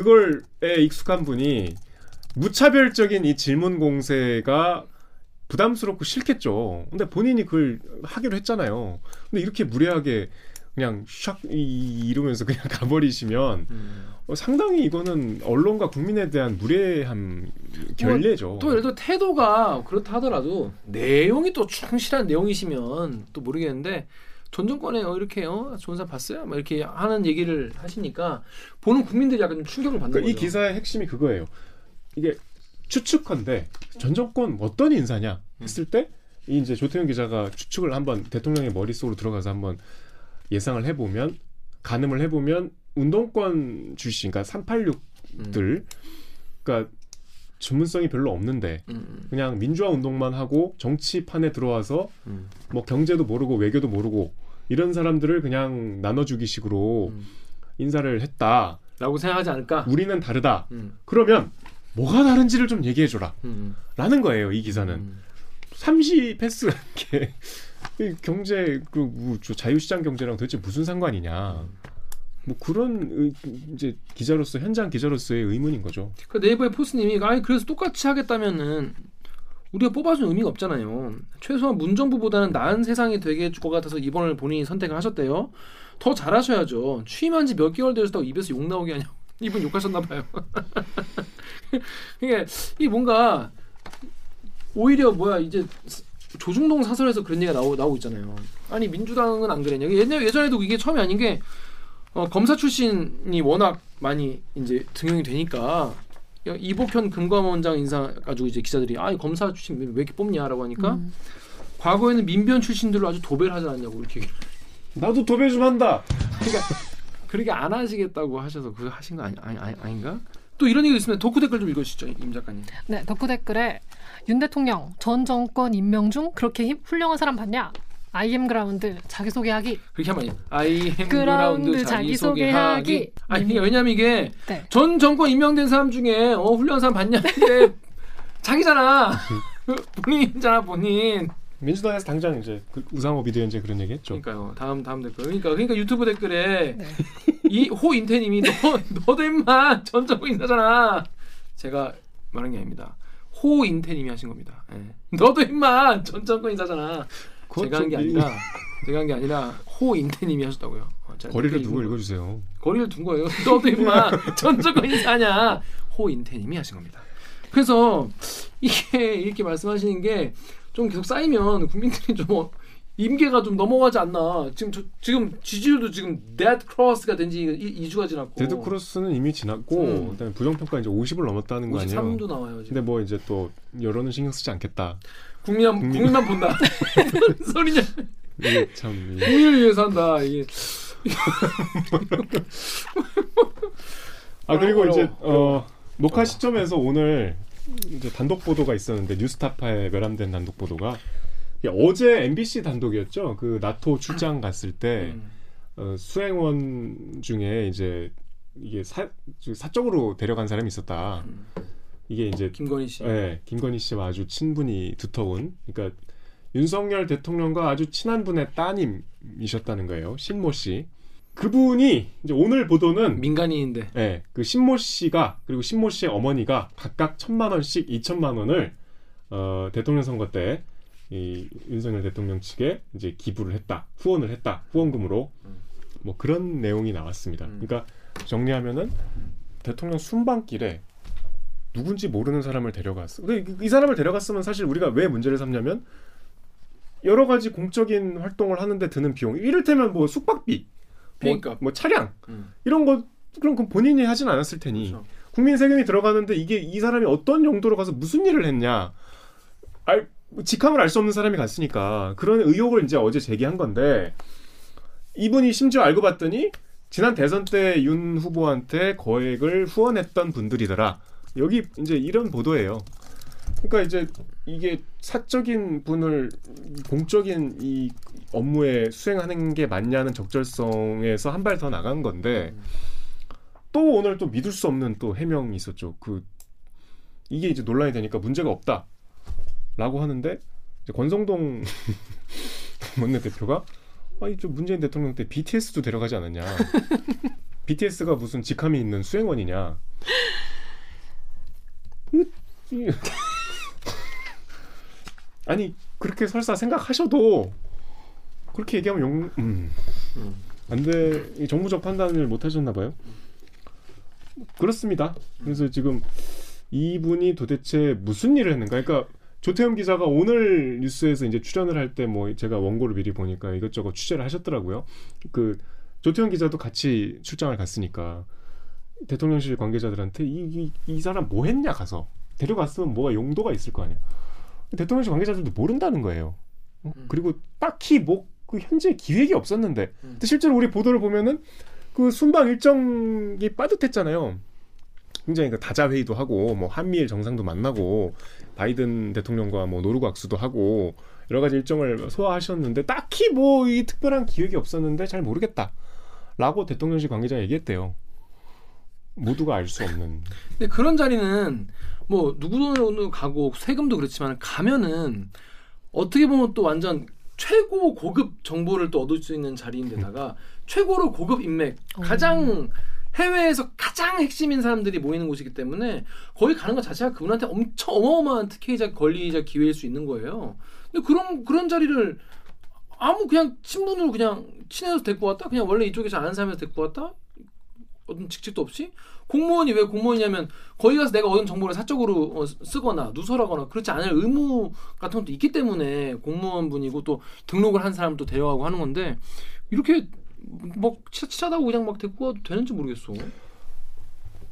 그걸에 익숙한 분이 무차별적인 이 질문 공세가 부담스럽고 싫겠죠. 근데 본인이 그걸 하기로 했잖아요. 근데 이렇게 무례하게 그냥 샥 이- 이러면서 그냥 가버리시면 음. 어, 상당히 이거는 언론과 국민에 대한 무례함 결례죠. 또 예를 들어 태도가 그렇다 하더라도 내용이 또 충실한 내용이시면 또 모르겠는데 전 정권에 어, 이렇게 어, 좋은 사람 봤어요? 막 이렇게 하는 얘기를 하시니까 보는 국민들이 약간 좀 충격을 받는 그러니까 이 거죠. 기사의 핵심이 그거예요. 이게 추측컨대 전 정권 어떤 인사냐 했을 때 이 이제 조태현 기자가 추측을 한번 대통령의 머릿속으로 들어가서 한번 예상을 해보면 가늠을 해보면 운동권 출신, 그러니까 386들, 음. 그러니까 전문성이 별로 없는데 음, 그냥 민주화 운동만 하고 정치판에 들어와서 음, 뭐 경제도 모르고 외교도 모르고 이런 사람들을 그냥 나눠주기 식으로 음. 인사를 했다. 라고 생각하지 않을까? 우리는 다르다. 음, 그러면 뭐가 다른지를 좀 얘기해 줘라. 음, 라는 거예요, 이 기사는. 음. 삼시 패스라는 게, 이 경제, 그, 자유시장 경제랑 도대체 무슨 상관이냐. 뭐 그런, 의- 이제, 기자로서, 현장 기자로서의 의문인 거죠. 그 네이버의 포스님이 아니 그래서 똑같이 하겠다면은 우리가 뽑아준 의미가 없잖아요. 최소한 문정부보다는 나은 세상이 되게 줄것 같아서 이번을 본인이 선택을 하셨대요. 더 잘하셔야죠. 취임한 지 몇 개월 되셨다고 입에서 욕 나오게 하냐고. 이분 욕하셨나 봐요. 이게 이 뭔가 오히려 뭐야 이제 조중동 사설에서 그런 얘기가 나오, 나오고 있잖아요. 아니 민주당은 안 그랬냐. 예전 예전에도 이게 처음이 아닌 게 어, 검사 출신이 워낙 많이 이제 등용이 되니까 야, 이복현 금감원장 인사 가지고 이제 기자들이 아 검사 출신 왜 이렇게 뽑냐라고 하니까 음. 과거에는 민변 출신들로 아주 도배를 하지 않냐고 이렇게. 나도 도배 좀 한다! 그렇게 안 하시겠다고 하셔서 그거 하신 거 아니, 아니, 아니 아닌가? 또 이런 얘기 있으면 덕후 댓글 좀 읽어주시죠 임 작가님. 네, 덕후 댓글에 윤 대통령 전 정권 임명 중 그렇게 힘- 훌륭한 사람 봤냐? IM 그라운드 자기소개하기. 그렇게 하면 I am ground ground 자기소개하기. 아니 그러니까 왜냐면 이게 네. 전 정권 임명된 사람 중에 어 훌륭한 사람 봤냐는데 자기잖아. 본인이잖아 본인. 민주당에서 당장 이제 그 우상호 비대위원장 그런 얘기했죠. 그러니까요. 다음 다음 댓글. 그러니까 그러니까 유튜브 댓글에 네. 이 호인태님이 너 너도 임마 전 정권 인사잖아. 제가 말한 게 아닙니다. 호인태님이 하신 겁니다. 예. 너도 임마 전 정권 인사잖아. 제가 한 게 아니라 제가 한 게 아니라 호인태님이 하셨다고요. 어, 거리를 두고. 읽어주세요. 거리를 둔 거예요. 너도 임마 전 정권 인사냐. 호인태님이 하신 겁니다. 그래서 이게 이렇게 말씀하시는 게 좀 계속 쌓이면 국민들이 좀 어, 임계가 좀 넘어가지 않나. 지금 저, 지금 지지율도 지금 dead cross가 된 지 2주가 지났고 dead cross는 이미 지났고 음. 그다음에 부정평가 이제 50을 넘었다는 거 아니에요? 53도 나와요. 지금. 근데 뭐 이제 또 여론은 신경 쓰지 않겠다. 국민만 국민- 국민만 본다. 소리냐? 이게 참 이- 국민을 위해서 한다. 이게 아 그리고. 이제 어, 녹화 시점에서 오늘 이제 단독 보도가 있었는데 뉴스타파에 매람된 단독 보도가 이게 어제 MBC 단독이었죠. 그 나토 출장 갔을 때 음. 어, 수행원 중에 이제 이게 사, 사적으로 데려간 사람이 있었다. 음. 이게 이제 김건희 씨. 네, 김건희 씨와 아주 친분이 두터운, 그러니까 윤석열 대통령과 아주 친한 분의 따님이셨다는 거예요. 신모 씨. 그분이 이제 오늘 보도는 민간인인데 네, 그 신모 씨가 그리고 신모 씨의 어머니가 각각 천만 원씩 이천만 원을 어, 대통령 선거 때 이 윤석열 대통령 측에 이제 기부를 했다, 후원을 했다, 후원금으로 뭐 그런 내용이 나왔습니다. 음. 그러니까 정리하면은 대통령 순방길에 누군지 모르는 사람을 데려갔어. 그- 그- 이 사람을 데려갔으면 사실 우리가 왜 문제를 삼냐면 여러 가지 공적인 활동을 하는데 드는 비용, 이를테면 뭐 숙박비, 뭐, 그러니까. 뭐 차량 음. 이런 거 그럼 그 본인이 하진 않았을 테니 그렇죠. 국민 세금이 들어가는데 이게 이 사람이 어떤 용도로 가서 무슨 일을 했냐 알 직함을 알 수 없는 사람이 갔으니까 그런 의혹을 이제 어제 제기한 건데 이분이 심지어 알고 봤더니 지난 대선 때 윤 후보한테 거액을 후원했던 분들이더라 여기 이제 이런 보도예요. 그러니까 이제 이게 사적인 분을 공적인 이 업무에 수행하는 게 맞냐는 적절성에서 한 발 더 나간 건데 또 오늘 또 믿을 수 없는 또 해명이 있었죠. 그 이게 이제 논란이 되니까 문제가 없다 라고 하는데 권성동 원내대표가 아니 저 문재인 대통령 때 BTS도 데려가지 않았냐? BTS가 무슨 직함이 있는 수행원이냐? 아니 그렇게 설사 생각하셔도 그렇게 얘기하면 용, 음, 안돼 이 정무적 판단을 못 하셨나 봐요. 그렇습니다. 그래서 지금 이분이 도대체 무슨 일을 했는가? 그러니까 조태현 기자가 오늘 뉴스에서 이제 출연을 할 때 뭐 제가 원고를 미리 보니까 이것저것 취재를 하셨더라고요. 그 조태현 기자도 같이 출장을 갔으니까 대통령실 관계자들한테 이, 이, 이 사람 뭐 했냐 가서 데려갔으면 뭐가 용도가 있을 거 아니야. 대통령실 관계자들도 모른다는 거예요. 어? 음. 그리고 딱히 뭐 그 현재 기획이 없었는데 음. 근데 실제로 우리 보도를 보면은 그 순방 일정이 빠듯했잖아요. 굉장히 그 다자 회의도 하고 뭐 한미일 정상도 만나고 바이든 대통령과 뭐 노르고 악수도 하고 여러 가지 일정을 소화하셨는데 딱히 뭐 이 특별한 기획이 없었는데 잘 모르겠다 라고 대통령실 관계자가 얘기했대요. 모두가 알 수 없는. 근데 그런 자리는 뭐 누구 돈으로 가고 세금도 그렇지만 가면은 어떻게 보면 또 완전 최고 고급 정보를 또 얻을 수 있는 자리인데다가 최고로 고급 인맥 가장 해외에서 가장 핵심인 사람들이 모이는 곳이기 때문에 거기 가는 것 자체가 그분한테 엄청 어마어마한 특혜이자 권리이자 기회일 수 있는 거예요. 근데 그런 그런 자리를 아무 그냥 친분으로 그냥 친해서 데리고 왔다? 그냥 원래 이쪽에서 아는 사람에서 데리고 왔다? 어떤 직책도 없이? 공무원이 왜 공무원이냐면 거기 가서 내가 얻은 정보를 사적으로 어, 쓰- 쓰거나 누설하거나 그렇지 않을 의무 같은 것도 있기 때문에 공무원 분이고 또 등록을 한 사람도 데려가고 하는 건데 이렇게 뭐 치- 치자다고 그냥 막 데리고 와도 되는지 모르겠어.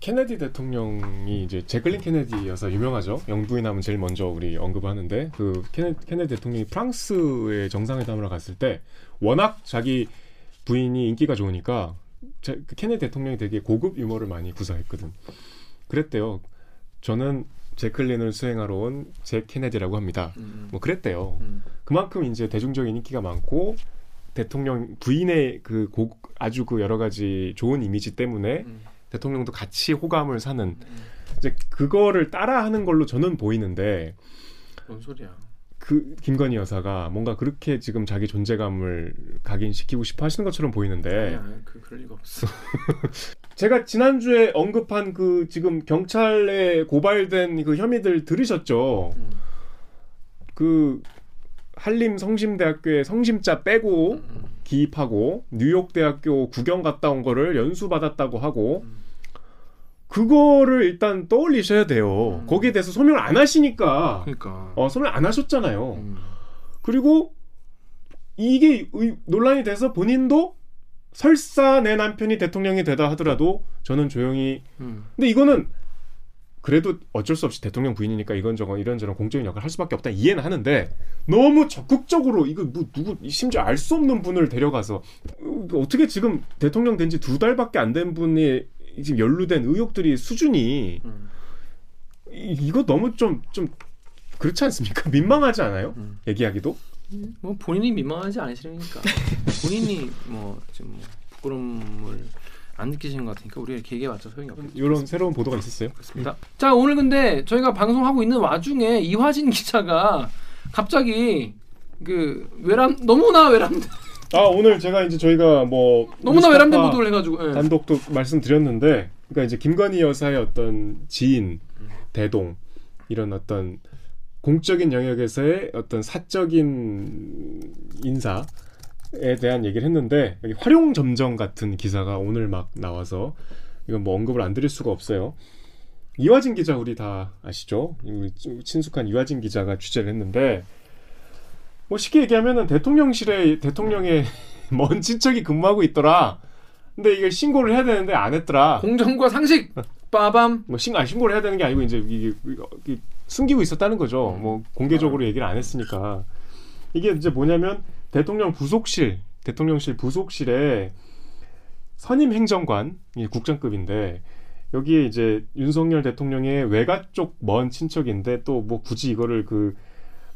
케네디 대통령이 이제 제클린 케네디여서 유명하죠. 영부인 하면 제일 먼저 우리 언급하는데 그 케네, 케네디 대통령이 프랑스에 정상회담을 갔을 때 워낙 자기 부인이 인기가 좋으니까 자, 그 케네디 대통령이 되게 고급 유머를 많이 구사했거든. 그랬대요. 저는 제클린을 수행하러 온 제 케네디라고 합니다. 음, 뭐 그랬대요. 음. 그만큼 이제 대중적인 인기가 많고 대통령 부인의 그 고, 아주 그 여러 가지 좋은 이미지 때문에 음. 대통령도 같이 호감을 사는 이제 그거를 따라하는 걸로 저는 보이는데 뭔 소리야? 그 김건희 여사가 뭔가 그렇게 지금 자기 존재감을 각인시키고 싶어 하시는 것처럼 보이는데 아니야, 그 그럴 리가 없어. 제가 지난주에 언급한 그 지금 경찰에 고발된 그 혐의들 들으셨죠? 음. 그 한림 성심대학교에 성심자 빼고 음. 기입하고 뉴욕 대학교 구경 갔다 온 거를 연수 받았다고 하고 음. 그거를 일단 떠올리셔야 돼요. 음. 거기에 대해서 소명을 안 하시니까 그러니까. 어, 소명 안 하셨잖아요. 음. 그리고 이게 의- 논란이 돼서 본인도 설사 내 남편이 대통령이 되다 하더라도 저는 조용히 음. 근데 이거는 그래도 어쩔 수 없이 대통령 부인이니까 이건 저건 이런저런 공적인 역할을 할 수밖에 없다 이해는 하는데 너무 적극적으로 이거 뭐 누구 심지어 알 수 없는 분을 데려가서 어, 어떻게 지금 대통령 된 지 두 달밖에 안 된 분이 지금 연루된 의혹들이 수준이 음. 이, 이거 너무 좀좀 그렇지 않습니까? 민망하지 않아요? 음. 얘기하기도 뭐 본인이 민망하지 않으시니까 본인이 뭐 지금 뭐 부끄러움을 안 느끼시는 것 같으니까 우리가 이렇게 얘기해봤자 소용이 없겠죠. 이런 새로운 보도가 있었어요. 그렇습니다. 자 오늘 근데 저희가 방송하고 있는 와중에 이화진 기자가 갑자기 그 외람 너무나 외람 아 오늘 제가 이제 저희가 뭐 너무나 외람된 보도를 해가지고 예. 단독도 말씀드렸는데, 그러니까 이제 김건희 여사의 어떤 지인, 대동 이런 어떤 공적인 영역에서의 어떤 사적인 인사 에 대한 얘기를 했는데 여기 활용 점정 같은 기사가 오늘 막 나와서 이건 뭐 언급을 안 드릴 수가 없어요. 이화진 기자 우리 다 아시죠? 우리 친숙한 이화진 기자가 취재를 했는데 뭐 쉽게 얘기하면은 대통령실에 대통령의 먼 친척이 근무하고 있더라. 근데 이걸 신고를 해야 되는데 안 했더라. 공정과 상식 빠밤 뭐 신, 아, 신고를 해야 되는 게 아니고 이제 이게, 이게 숨기고 있었다는 거죠. 뭐 공개적으로 얘기를 안 했으니까. 이게 이제 뭐냐면 대통령 부속실, 대통령실 부속실에 선임 행정관, 이 국장급인데 여기에 이제 윤석열 대통령의 외가 쪽 먼 친척인데 또 뭐 굳이 이거를 그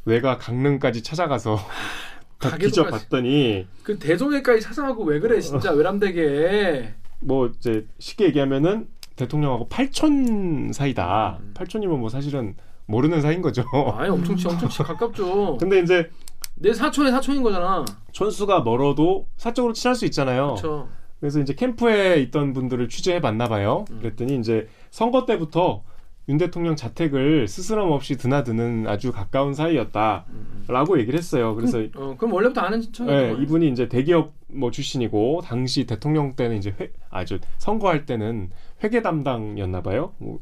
외가 강릉까지 찾아가서 다 가게도까지. 뒤져봤더니 그 대종회까지 찾아가고 왜 그래 진짜 외람되게 뭐 이제 쉽게 얘기하면은 대통령하고 8촌 사이다. 음. 8촌이면 뭐 사실은 모르는 사이인 거죠. 아니 엄청 치 엄청 치 가깝죠. 근데 이제 내 사촌의 사촌인 거잖아. 촌수가 멀어도 사적으로 친할 수 있잖아요. 그렇죠. 그래서 이제 캠프에 있던 분들을 취재해 봤나 봐요. 음. 그랬더니 이제 선거 때부터 윤 대통령 자택을 스스럼 없이 드나드는 아주 가까운 사이였다라고 음. 얘기를 했어요. 그래서 어, 그럼 원래부터 아는 친척인 네. 이분이 이제 대기업 뭐 출신이고 당시 대통령 때는 이제 회, 아주 선거할 때는 회계 담당이었나 봐요. 뭐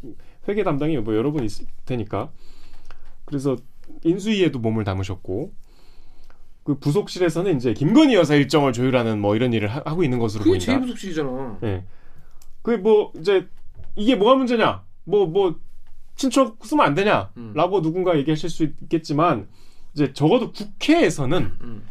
회계 담당이 뭐 여러 분 있을 테니까. 그래서 인수위에도 몸을 담으셨고 그 부속실에서는 이제 김건희 여사 일정을 조율하는 뭐 이런 일을 하, 고 있는 것으로 그게 보인다. 제일 부속실이잖아. 예. 그뭐 이제 이게 뭐가 문제냐? 뭐뭐 친척 쓰면 안 되냐? 음. 라고 누군가 얘기하실 수 있겠지만 이제 적어도 국회에서는 음.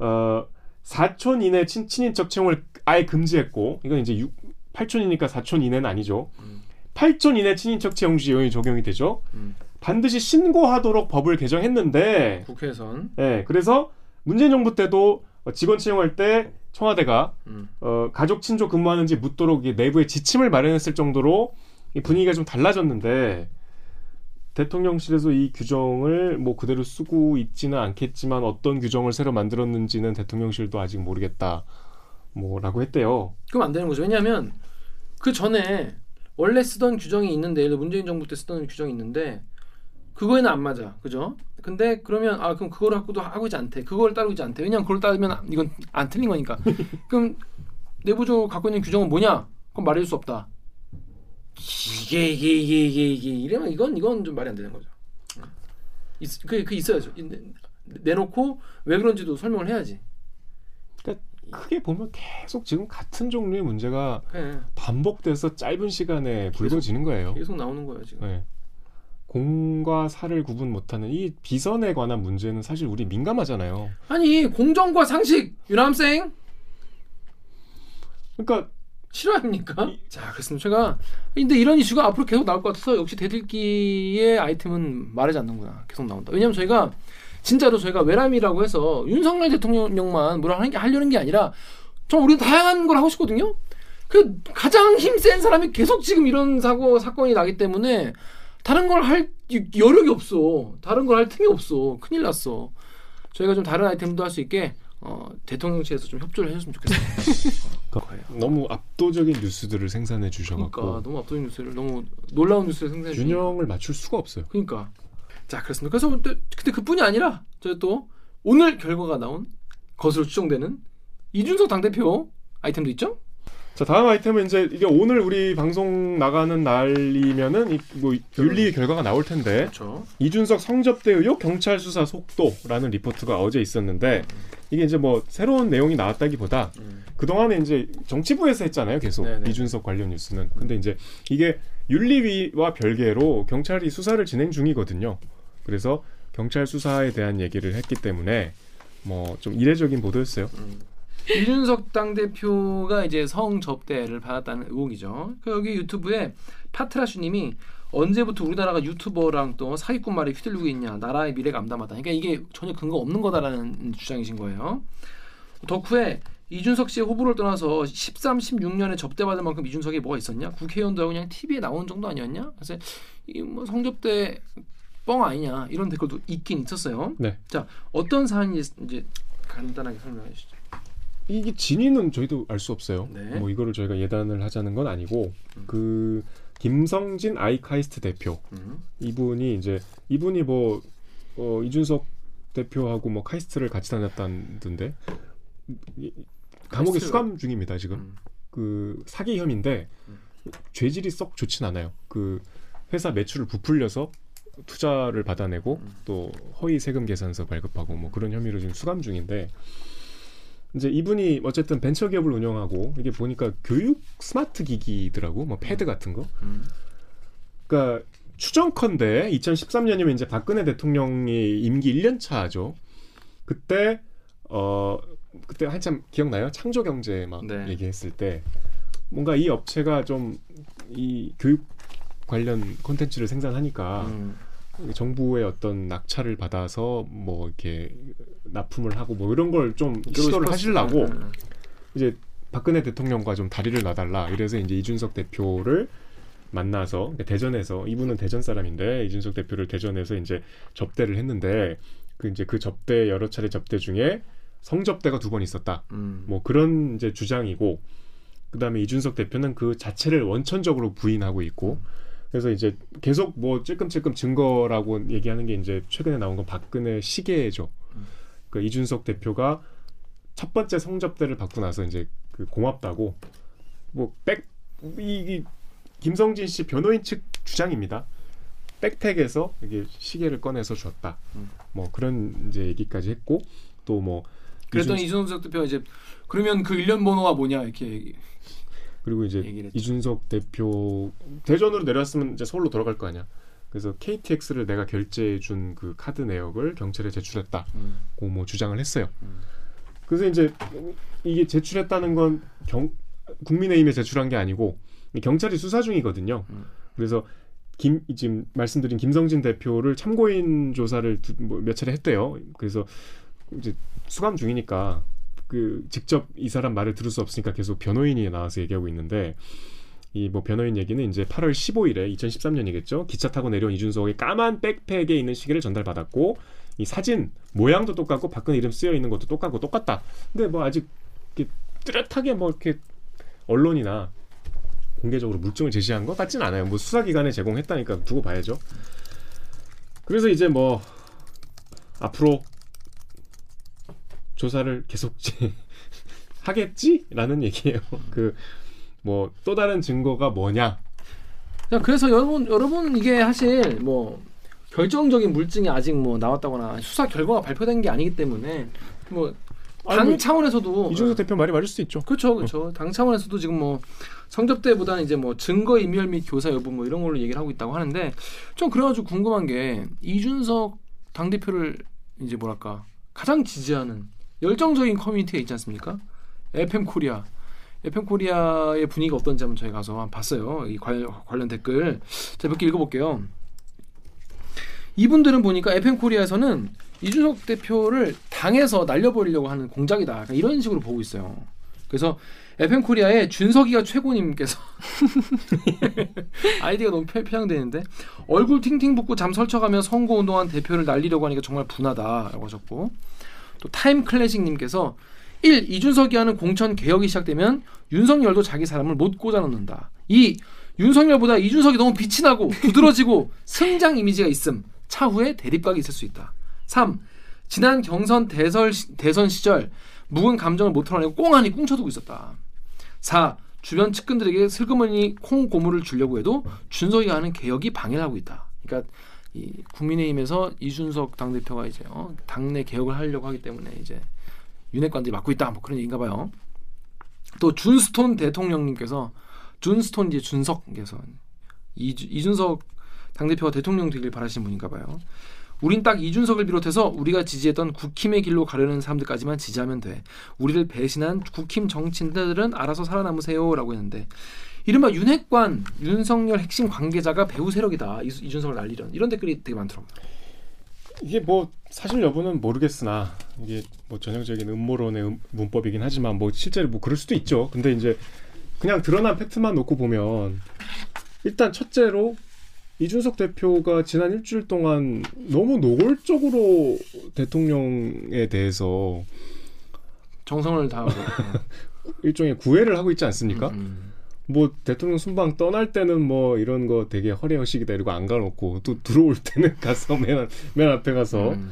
어 사촌 이내 친, 친인척 채용을 아예 금지했고 이건 이제 6, 8촌이니까 4촌 이내는 아니죠. 음. 8촌 이내 친인척 채용 시효이 적용이 되죠. 음. 반드시 신고하도록 법을 개정했는데 국회에선 예, 그래서 문재인 정부 때도 어, 직원 채용할 때 청와대가 음. 어, 가족 친족 근무하는지 묻도록 이 내부에 지침을 마련했을 정도로 이 분위기가 좀 달라졌는데 대통령실에서 이 규정을 뭐 그대로 쓰고 있지는 않겠지만 어떤 규정을 새로 만들었는지는 대통령실도 아직 모르겠다. 뭐라고 했대요. 그럼 안 되는 거죠. 왜냐하면 그 전에 원래 쓰던 규정이 있는데 문재인 정부 때 쓰던 규정이 있는데 그거에는 안 맞아. 그죠? 근데 그러면 아 그럼 그걸 갖고도 하고 있지 않대. 그걸 따르고 있지 않대. 왜냐면 그걸 따르면 이건 안 틀린 거니까. 그럼 내부적으로 갖고 있는 규정은 뭐냐? 그건 말해줄 수 없다. 이게 이게 이게 이게 이게 이러면 이건 이건 좀 말이 안 되는 거죠. 있, 그, 그 있어야죠. 내- 내놓고 왜 그런지도 설명을 해야지. 크게 보면 계속 지금 같은 종류의 문제가 그래. 반복돼서 짧은 시간에 불거지는 거예요. 계속 나오는 거예요 지금. 네. 공과 사를 구분 못하는 이 비선에 관한 문제는 사실 우리 민감하잖아요. 아니 공정과 상식 유남생 그러니까 싫어합니까? 자, 그렇습니다. 제가 근데 이런 이슈가 앞으로 계속 나올 것 같아서 역시 대들기의 아이템은 말하지 않는구나. 계속 나온다. 왜냐면 저희가 진짜로 저희가 외람이라고 해서 윤석열 대통령만 뭐라 하는 게 하려는 게 아니라 좀 우리는 다양한 걸 하고 싶거든요. 그 가장 힘 센 사람이 계속 지금 이런 사고 사건이 나기 때문에 다른 걸 할 여력이 없어. 다른 걸 할 틈이 없어. 큰일 났어. 저희가 좀 다른 아이템도 할 수 있게 어, 대통령실에서 좀 협조를 해줬으면 좋겠어요. 거예요. 너무 압도적인 뉴스들을 생산해 주셔갖고 그러니까 너무 압도적인 뉴스를 너무 놀라운 뉴스를 생산해. 균형을 맞출 수가 없어요. 그러니까 자 그렇습니다. 그래서 또, 근데 그뿐이 아니라 저희 또 오늘 결과가 나온 것으로 추정되는 이준석 당대표 아이템도 있죠? 자 다음 아이템은 이제 이게 오늘 우리 방송 나가는 날이면은 이, 뭐 윤리 결과가 나올 텐데 그렇죠. 이준석 성접대 의혹 경찰 수사 속도라는 리포트가 어제 있었는데 이게 이제 뭐 새로운 내용이 나왔다기보다 그 동안에 이제 정치부에서 했잖아요 계속 네네. 이준석 관련 뉴스는. 근데 이제 이게 윤리위와 별개로 경찰이 수사를 진행 중이거든요. 그래서 경찰 수사에 대한 얘기를 했기 때문에 뭐 좀 이례적인 보도였어요 이준석 당대표가 이제 성접대를 받았다는 의혹이죠. 그 여기 유튜브에 파트라슈님이 언제부터 우리나라가 유튜버랑 또 사기꾼 말에 휘둘리고 있냐 나라의 미래가 암담하다. 그러니까 이게 전혀 근거 없는 거다라는 주장이신 거예요. 덕후에 이준석 씨의 호불호를 떠나서 13, 16년에 접대받을 만큼 이준석이 뭐가 있었냐? 국회의원도 그냥 TV에 나오는 정도 아니었냐? 그래서 이 뭐 성접대 뻥 아니냐 이런 댓글도 있긴 있었어요. 네. 자 어떤 사안인지 이제 간단하게 설명해 주시죠. 이게 진위는 저희도 알 수 없어요. 네. 뭐 이거를 저희가 예단을 하자는 건 아니고 그 김성진 아이카이스트 대표 음. 이분이 이제 이분이 뭐 어, 이준석 대표하고 뭐 카이스트를 같이 다녔다는데 이- 감옥에 수감 중입니다 지금 음. 그 사기 혐의인데 죄질이 썩 좋진 않아요. 그 회사 매출을 부풀려서 투자를 받아내고 음. 또 허위 세금 계산서 발급하고 뭐 그런 혐의로 지금 수감 중인데 이제 이분이 어쨌든 벤처 기업을 운영하고 이게 보니까 교육 스마트 기기더라고 뭐 패드 같은 거. 음. 그러니까 추정컨대 2013년이면 이제 박근혜 대통령이 임기 1년 차죠. 그때 어 그때 한참 기억나요? 창조 경제 막 네. 얘기했을 때 뭔가 이 업체가 좀 이 교육 관련 콘텐츠를 생산하니까 음. 정부의 어떤 낙찰을 받아서 뭐 이렇게 납품을 하고 뭐 이런 걸 좀 시도를 싶었어요. 하시려고 음. 이제 박근혜 대통령과 좀 다리를 놔달라 이래서 이제 이준석 대표를 만나서 그러니까 대전에서 이분은 대전 사람인데 이준석 대표를 대전에서 이제 접대를 했는데 그 이제 그 접대 여러 차례 접대 중에 성접대가 두 번 있었다 음. 뭐 그런 이제 주장이고 그다음에 이준석 대표는 그 자체를 원천적으로 부인하고 있고 그래서 이제 계속 뭐 찔끔찔끔 증거라고 얘기하는 게 이제 최근에 나온 건 박근혜 시계죠. 그 이준석 대표가 첫 번째 성접대를 받고 나서 이제 그 고맙다고 뭐백 이 이 김성진 씨 변호인 측 주장입니다. 백팩에서 이게 시계를 꺼내서 줬다. 음. 뭐 그런 이제 얘기까지 했고 또 뭐 그랬더니 이준석 대표가 이제 그러면 그 일련 번호가 뭐냐 이렇게 얘기. 그리고 이제. 이준석 대표 대전으로 내려왔으면 이제 서울로 돌아갈 거 아니야. 그래서 KTX를 내가 결제해 준 그 카드 내역을 경찰에 제출했다. 음. 고뭐 주장을 했어요. 음. 그래서 이제 이게 제출했다는 건 경, 국민의힘에 제출한 게 아니고 경찰이 수사 중이거든요. 음. 그래서 김 지금 말씀드린 김성진 대표를 참고인 조사를 두, 뭐 몇 차례 했대요. 그래서 이제 수감 중이니까 그 직접 이 사람 말을 들을 수 없으니까 계속 변호인이 나와서 얘기하고 있는데 이 뭐 변호인 얘기는 이제 8월 15일에 2013년이겠죠. 기차 타고 내려온 이준석의 까만 백팩에 있는 시계를 전달받았고 이 사진 모양도 똑같고 박근혜 이름 쓰여 있는 것도 똑같고 똑같다. 근데 뭐 아직 이렇게 뚜렷하게 뭐 이렇게 언론이나 공개적으로 물증을 제시한 것 같진 않아요. 뭐 수사기관에 제공했다니까 두고 봐야죠. 그래서 이제 뭐 앞으로 조사를 계속 하겠지라는 얘기예요. 그 뭐 또 다른 증거가 뭐냐? 자, 그래서 여러분 여러분 이게 사실 뭐 결정적인 물증이 아직 뭐 나왔다거나 수사 결과가 발표된 게 아니기 때문에 뭐당 아니, 뭐 차원에서도 이준석 대표 말이 맞을 수 있죠. 그렇죠, 그렇죠. 당 차원에서도 지금 뭐 성접대보다는 이제 뭐 증거 인멸 및 교사 여부 뭐 이런 걸로 얘기를 하고 있다고 하는데 좀 그래가지고 궁금한 게 이준석 당 대표를 이제 뭐랄까 가장 지지하는 열정적인 커뮤니티가 있지 않습니까? FM 코리아 FM 코리아의 분위기가 어떤지 한번 저희 가서 한번 봤어요. 이 관련, 관련 댓글 제가 몇개 읽어볼게요. 이분들은 보니까 FM 코리아에서는 이준석 대표를 당에서 날려버리려고 하는 공작이다. 약간 이런 식으로 보고 있어요. 그래서 FM 코리아의 준석이가 최고님께서 아이디가 너무 표- 표양되는데 얼굴 팅팅 붓고 잠 설쳐가며 선거 운동한 대표를 날리려고 하니까 정말 분하다라고 하셨고 또 타임 클래식님께서 1. 이준석이 하는 공천 개혁이 시작되면 윤석열도 자기 사람을 못 꽂아 넣는다. 2. 윤석열보다 이준석이 너무 빛이 나고 두드러지고 승장 이미지가 있음. 차후에 대립각이 있을 수 있다. 3. 지난 경선 대설, 시- 대선 시절 묵은 감정을 못 털어내고 꽁하니 꿍쳐두고 있었다. 4. 주변 측근들에게 슬그머니 콩 고무를 주려고 해도 준석이가 하는 개혁이 방해를 하고 있다. 그러니까 이 국민의힘에서 이준석 당 대표가 이제 어, 당내 개혁을 하려고 하기 때문에 이제 윤핵관들이 맡고 있다. 뭐 그런 얘기인가 봐요. 또 준스톤 대통령님께서 준스톤 이제 준석께서 이주, 이준석 당 대표가 대통령 되길 바라시는 분인가 봐요. 우린 딱 이준석을 비롯해서 우리가 지지했던 국힘의 길로 가려는 사람들까지만 지지하면 돼. 우리를 배신한 국힘 정치인들은 알아서 살아남으세요라고 했는데 이른바 윤핵관 윤석열 핵심 관계자가 배후 세력이다. 이, 이준석을 날리려는 이런 댓글이 되게 많더라고요. 이게 뭐 사실 여부는 모르겠으나 이게 뭐 전형적인 음모론의 음- 문법이긴 하지만 뭐 실제로 뭐 그럴 수도 있죠. 근데 이제 그냥 드러난 팩트만 놓고 보면 일단 첫째로 이준석 대표가 지난 일주일 동안 너무 노골적으로 대통령에 대해서 정성을 다하고 일종의 구애를 하고 있지 않습니까? 음, 뭐 대통령 순방 떠날 때는 뭐 이런 거 되게 허례허식이다 이러고 안 가놓고 또 들어올 때는 가서 맨, 맨 앞에 가서 음.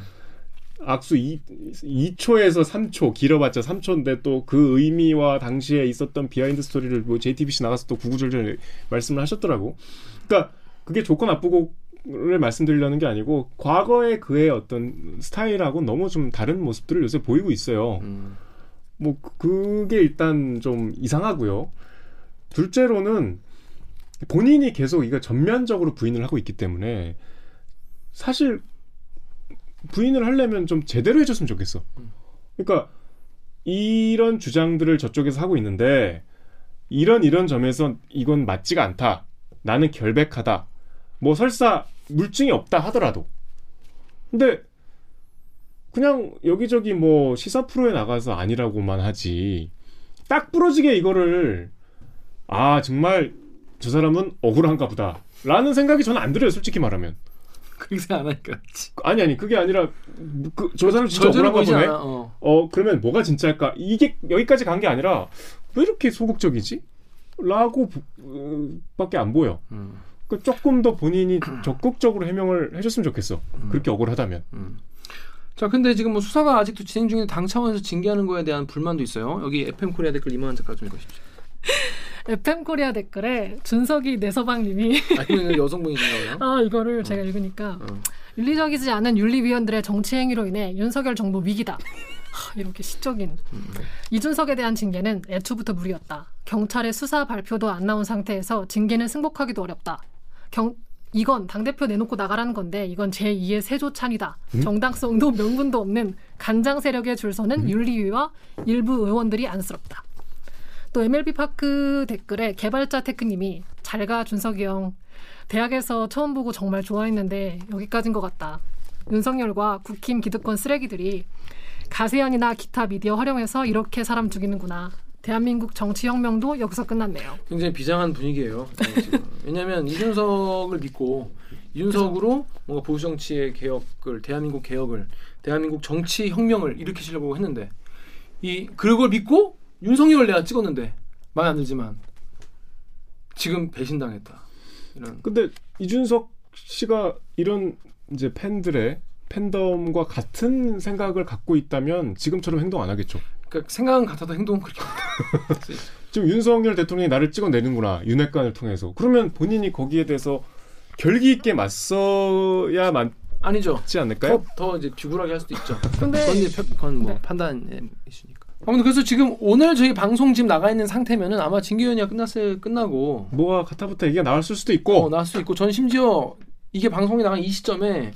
악수 2, 2초에서 3초 길어봤자 3초인데 또 그 의미와 당시에 있었던 비하인드 스토리를 뭐 JTBC 나가서 또 구구절절 말씀을 하셨더라고. 그러니까 그게 좋고 나쁘고를 말씀드리려는 게 아니고 과거의 그의 어떤 스타일하고 너무 좀 다른 모습들을 요새 보이고 있어요. 음. 뭐 그- 그게 일단 좀 이상하고요. 둘째로는 본인이 계속 이거 전면적으로 부인을 하고 있기 때문에 사실 부인을 하려면 좀 제대로 해줬으면 좋겠어. 그러니까 이런 주장들을 저쪽에서 하고 있는데 이런 이런 점에서 이건 맞지가 않다. 나는 결백하다. 뭐 설사 물증이 없다 하더라도. 근데 그냥 여기저기 뭐 시사 프로에 나가서 아니라고만 하지. 딱 부러지게 이거를 아 정말 저 사람은 억울한가 보다. 라는 생각이 저는 안 들어요, 솔직히 말하면. 그렇게 생각 안 하니까. 아니 아니 그게 아니라 그, 저 사람 진짜 억울한가 보네. 않아. 어. 어 그러면 뭐가 진짜일까? 이게 여기까지 간 게 아니라 왜 이렇게 소극적이지? 라고 부- 어, 밖에 안 보여. 음. 그 조금 더 본인이 적극적으로 해명을 해줬으면 좋겠어. 음. 그렇게 억울하다면. 자, 근데 지금 뭐 수사가 아직도 진행 중인데 당 차원에서 징계하는 거에 대한 불만도 있어요. 여기 FM 코리아 댓글 이만한 작가 좀 읽으십시오. FM 코리아 댓글에 준석이 내서방님이 아, 이거 여성분이신가요? 아 이거를 제가 읽으니까 어. 윤리적이지 않은 윤리위원들의 정치 행위로 인해 윤석열 정부 위기다. 하, 이렇게 시적인 이준석에 대한 징계는 애초부터 무리였다. 경찰의 수사 발표도 안 나온 상태에서 징계는 승복하기도 어렵다. 경 이건 당대표 내놓고 나가라는 건데 이건 제2의 세조찬이다. 정당성도 명분도 없는 간장 세력에 줄 서는 윤리위와 일부 의원들이 안쓰럽다. 또 MLB 파크 댓글에 개발자 테크님이 잘가 준석이 형 대학에서 처음 보고 정말 좋아했는데 여기까지인 것 같다. 윤석열과 국힘 기득권 쓰레기들이 가세현이나 기타 미디어 활용해서 이렇게 사람 죽이는구나. 대한민국 정치혁명도 여기서 끝났네요. 굉장히 비장한 분위기예요. 왜냐하면 이준석을 믿고 이준석으로 뭔가 보수 정치의 개혁을 대한민국 개혁을 대한민국 정치 혁명을 일으키시려고 했는데 이 그걸 믿고 윤석열을 내가 찍었는데 마음에 안 들지만 지금 배신당했다. 이런 근데 이준석 씨가 이런 이제 팬들의 팬덤과 같은 생각을 갖고 있다면 지금처럼 행동 안 하겠죠. 그러니까 생각은 같아도 행동은 그렇게 지금 윤석열 대통령이 나를 찍어내는구나 윤핵관을 통해서 그러면 본인이 거기에 대해서 결기 있게 맞서야 맞지 아니죠. 않을까요? 더, 더 이제 비굴하게 할 수도 있죠. 근데 그건 이제 편- 그건 뭐 네. 판단의 이슈니까. 아무튼 그래서 지금 오늘 저희 방송 지금 나가 있는 상태면은 아마 징계위원회가 끝났을 끝나고 뭐가 가타부타 얘기가 나왔을 수도 있고 어, 나올 수 있고 전 심지어 이게 방송이 나간 이 시점에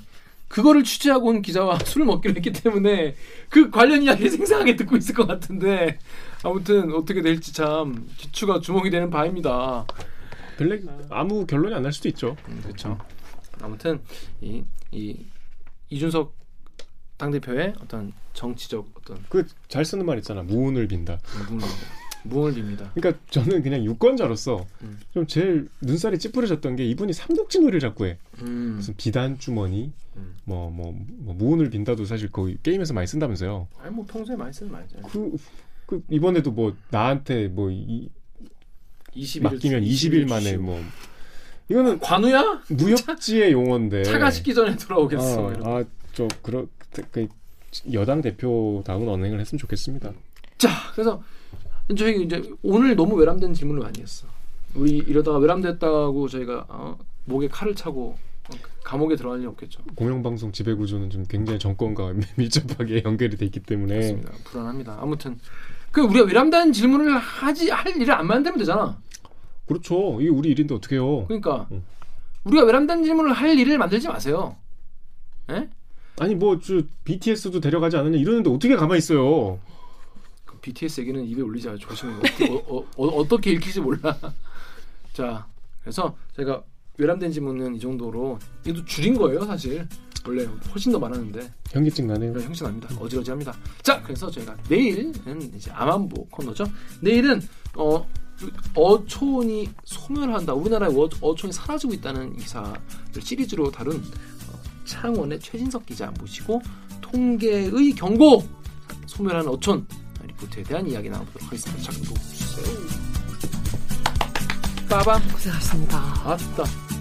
그거를 취재하고 온 기자와 술을 먹기로 했기 때문에 그 관련 이야기를 생생하게 듣고 있을 것 같은데 아무튼 어떻게 될지 참 기추가 주목이 되는 바입니다. 블랙 아무 결론이 안 날 수도 있죠. 음, 그렇죠. 아무튼 이, 이 이준석 당 대표의 어떤 정치적 어떤 그 잘 쓰는 말 있잖아. 무운을 빈다. 무을 빕니다. 그러니까 저는 그냥 유권자로서 음. 좀 제일 눈살이 찌푸려졌던 게 이분이 삼국지 놀이를 자꾸 해. 음. 무슨 비단 주머니, 음. 뭐, 뭐, 뭐 무운을 빈다도 사실 거의 게임에서 많이 쓴다면서요. 아니 뭐 평소에 많이 쓰는 말이죠. 그, 그 이번에도 뭐 나한테 뭐 이, 20일 맡기면 20일 만에 뭐 이거는 관우야? 무협지의 용어인데. 차가 식기 전에 돌아오겠어. 거. 아, 저 그러 그 여당 대표다운 언행을 했으면 좋겠습니다. 자, 그래서 저희 이제 오늘 너무 외람된 질문을 많이 했어. 우리 이러다가 외람됐다고 저희가 어, 목에 칼을 차고 어, 감옥에 들어갈 일 없겠죠. 공영방송 지배 구조는 좀 굉장히 정권과 밀접하게 연결이 돼 있기 때문에 그렇습니다. 불안합니다. 아무튼 그 우리가 외람된 질문을 하지 할 일을 안 만들면 되잖아. 그렇죠. 이게 우리 일인데 어떻게 해요? 그러니까 음. 우리가 외람된 질문을 할 일을 만들지 마세요. 예? 아니 뭐 저 BTS도 데려가지 않느냐 이러는데 어떻게 가만히 있어요? 그 BTS 얘기는 입에 올리지 마. 조심해. 어, 어, 떻게 읽힐지 몰라. 자, 그래서 제가 외람된 질문은 이 정도로 이것도 줄인 거예요, 사실. 원래 훨씬 더 많았는데 현기증 나네요. 그런 형식납니다. 어지러지합니다. 자, 그래서 저희가 내일은 이제 암안보 코너죠. 내일은 어 어촌이 소멸한다. 우리나라의 어, 어촌이 사라지고 있다는 기사를 시리즈로 다룬 어, 창원의 최진석 기자 모시고 통계의 경고 소멸하는 어촌 리포트에 대한 이야기 나눠보도록 하겠습니다. 자, 그럼 보세요. 빠밤. 고생하셨습니다. 아따.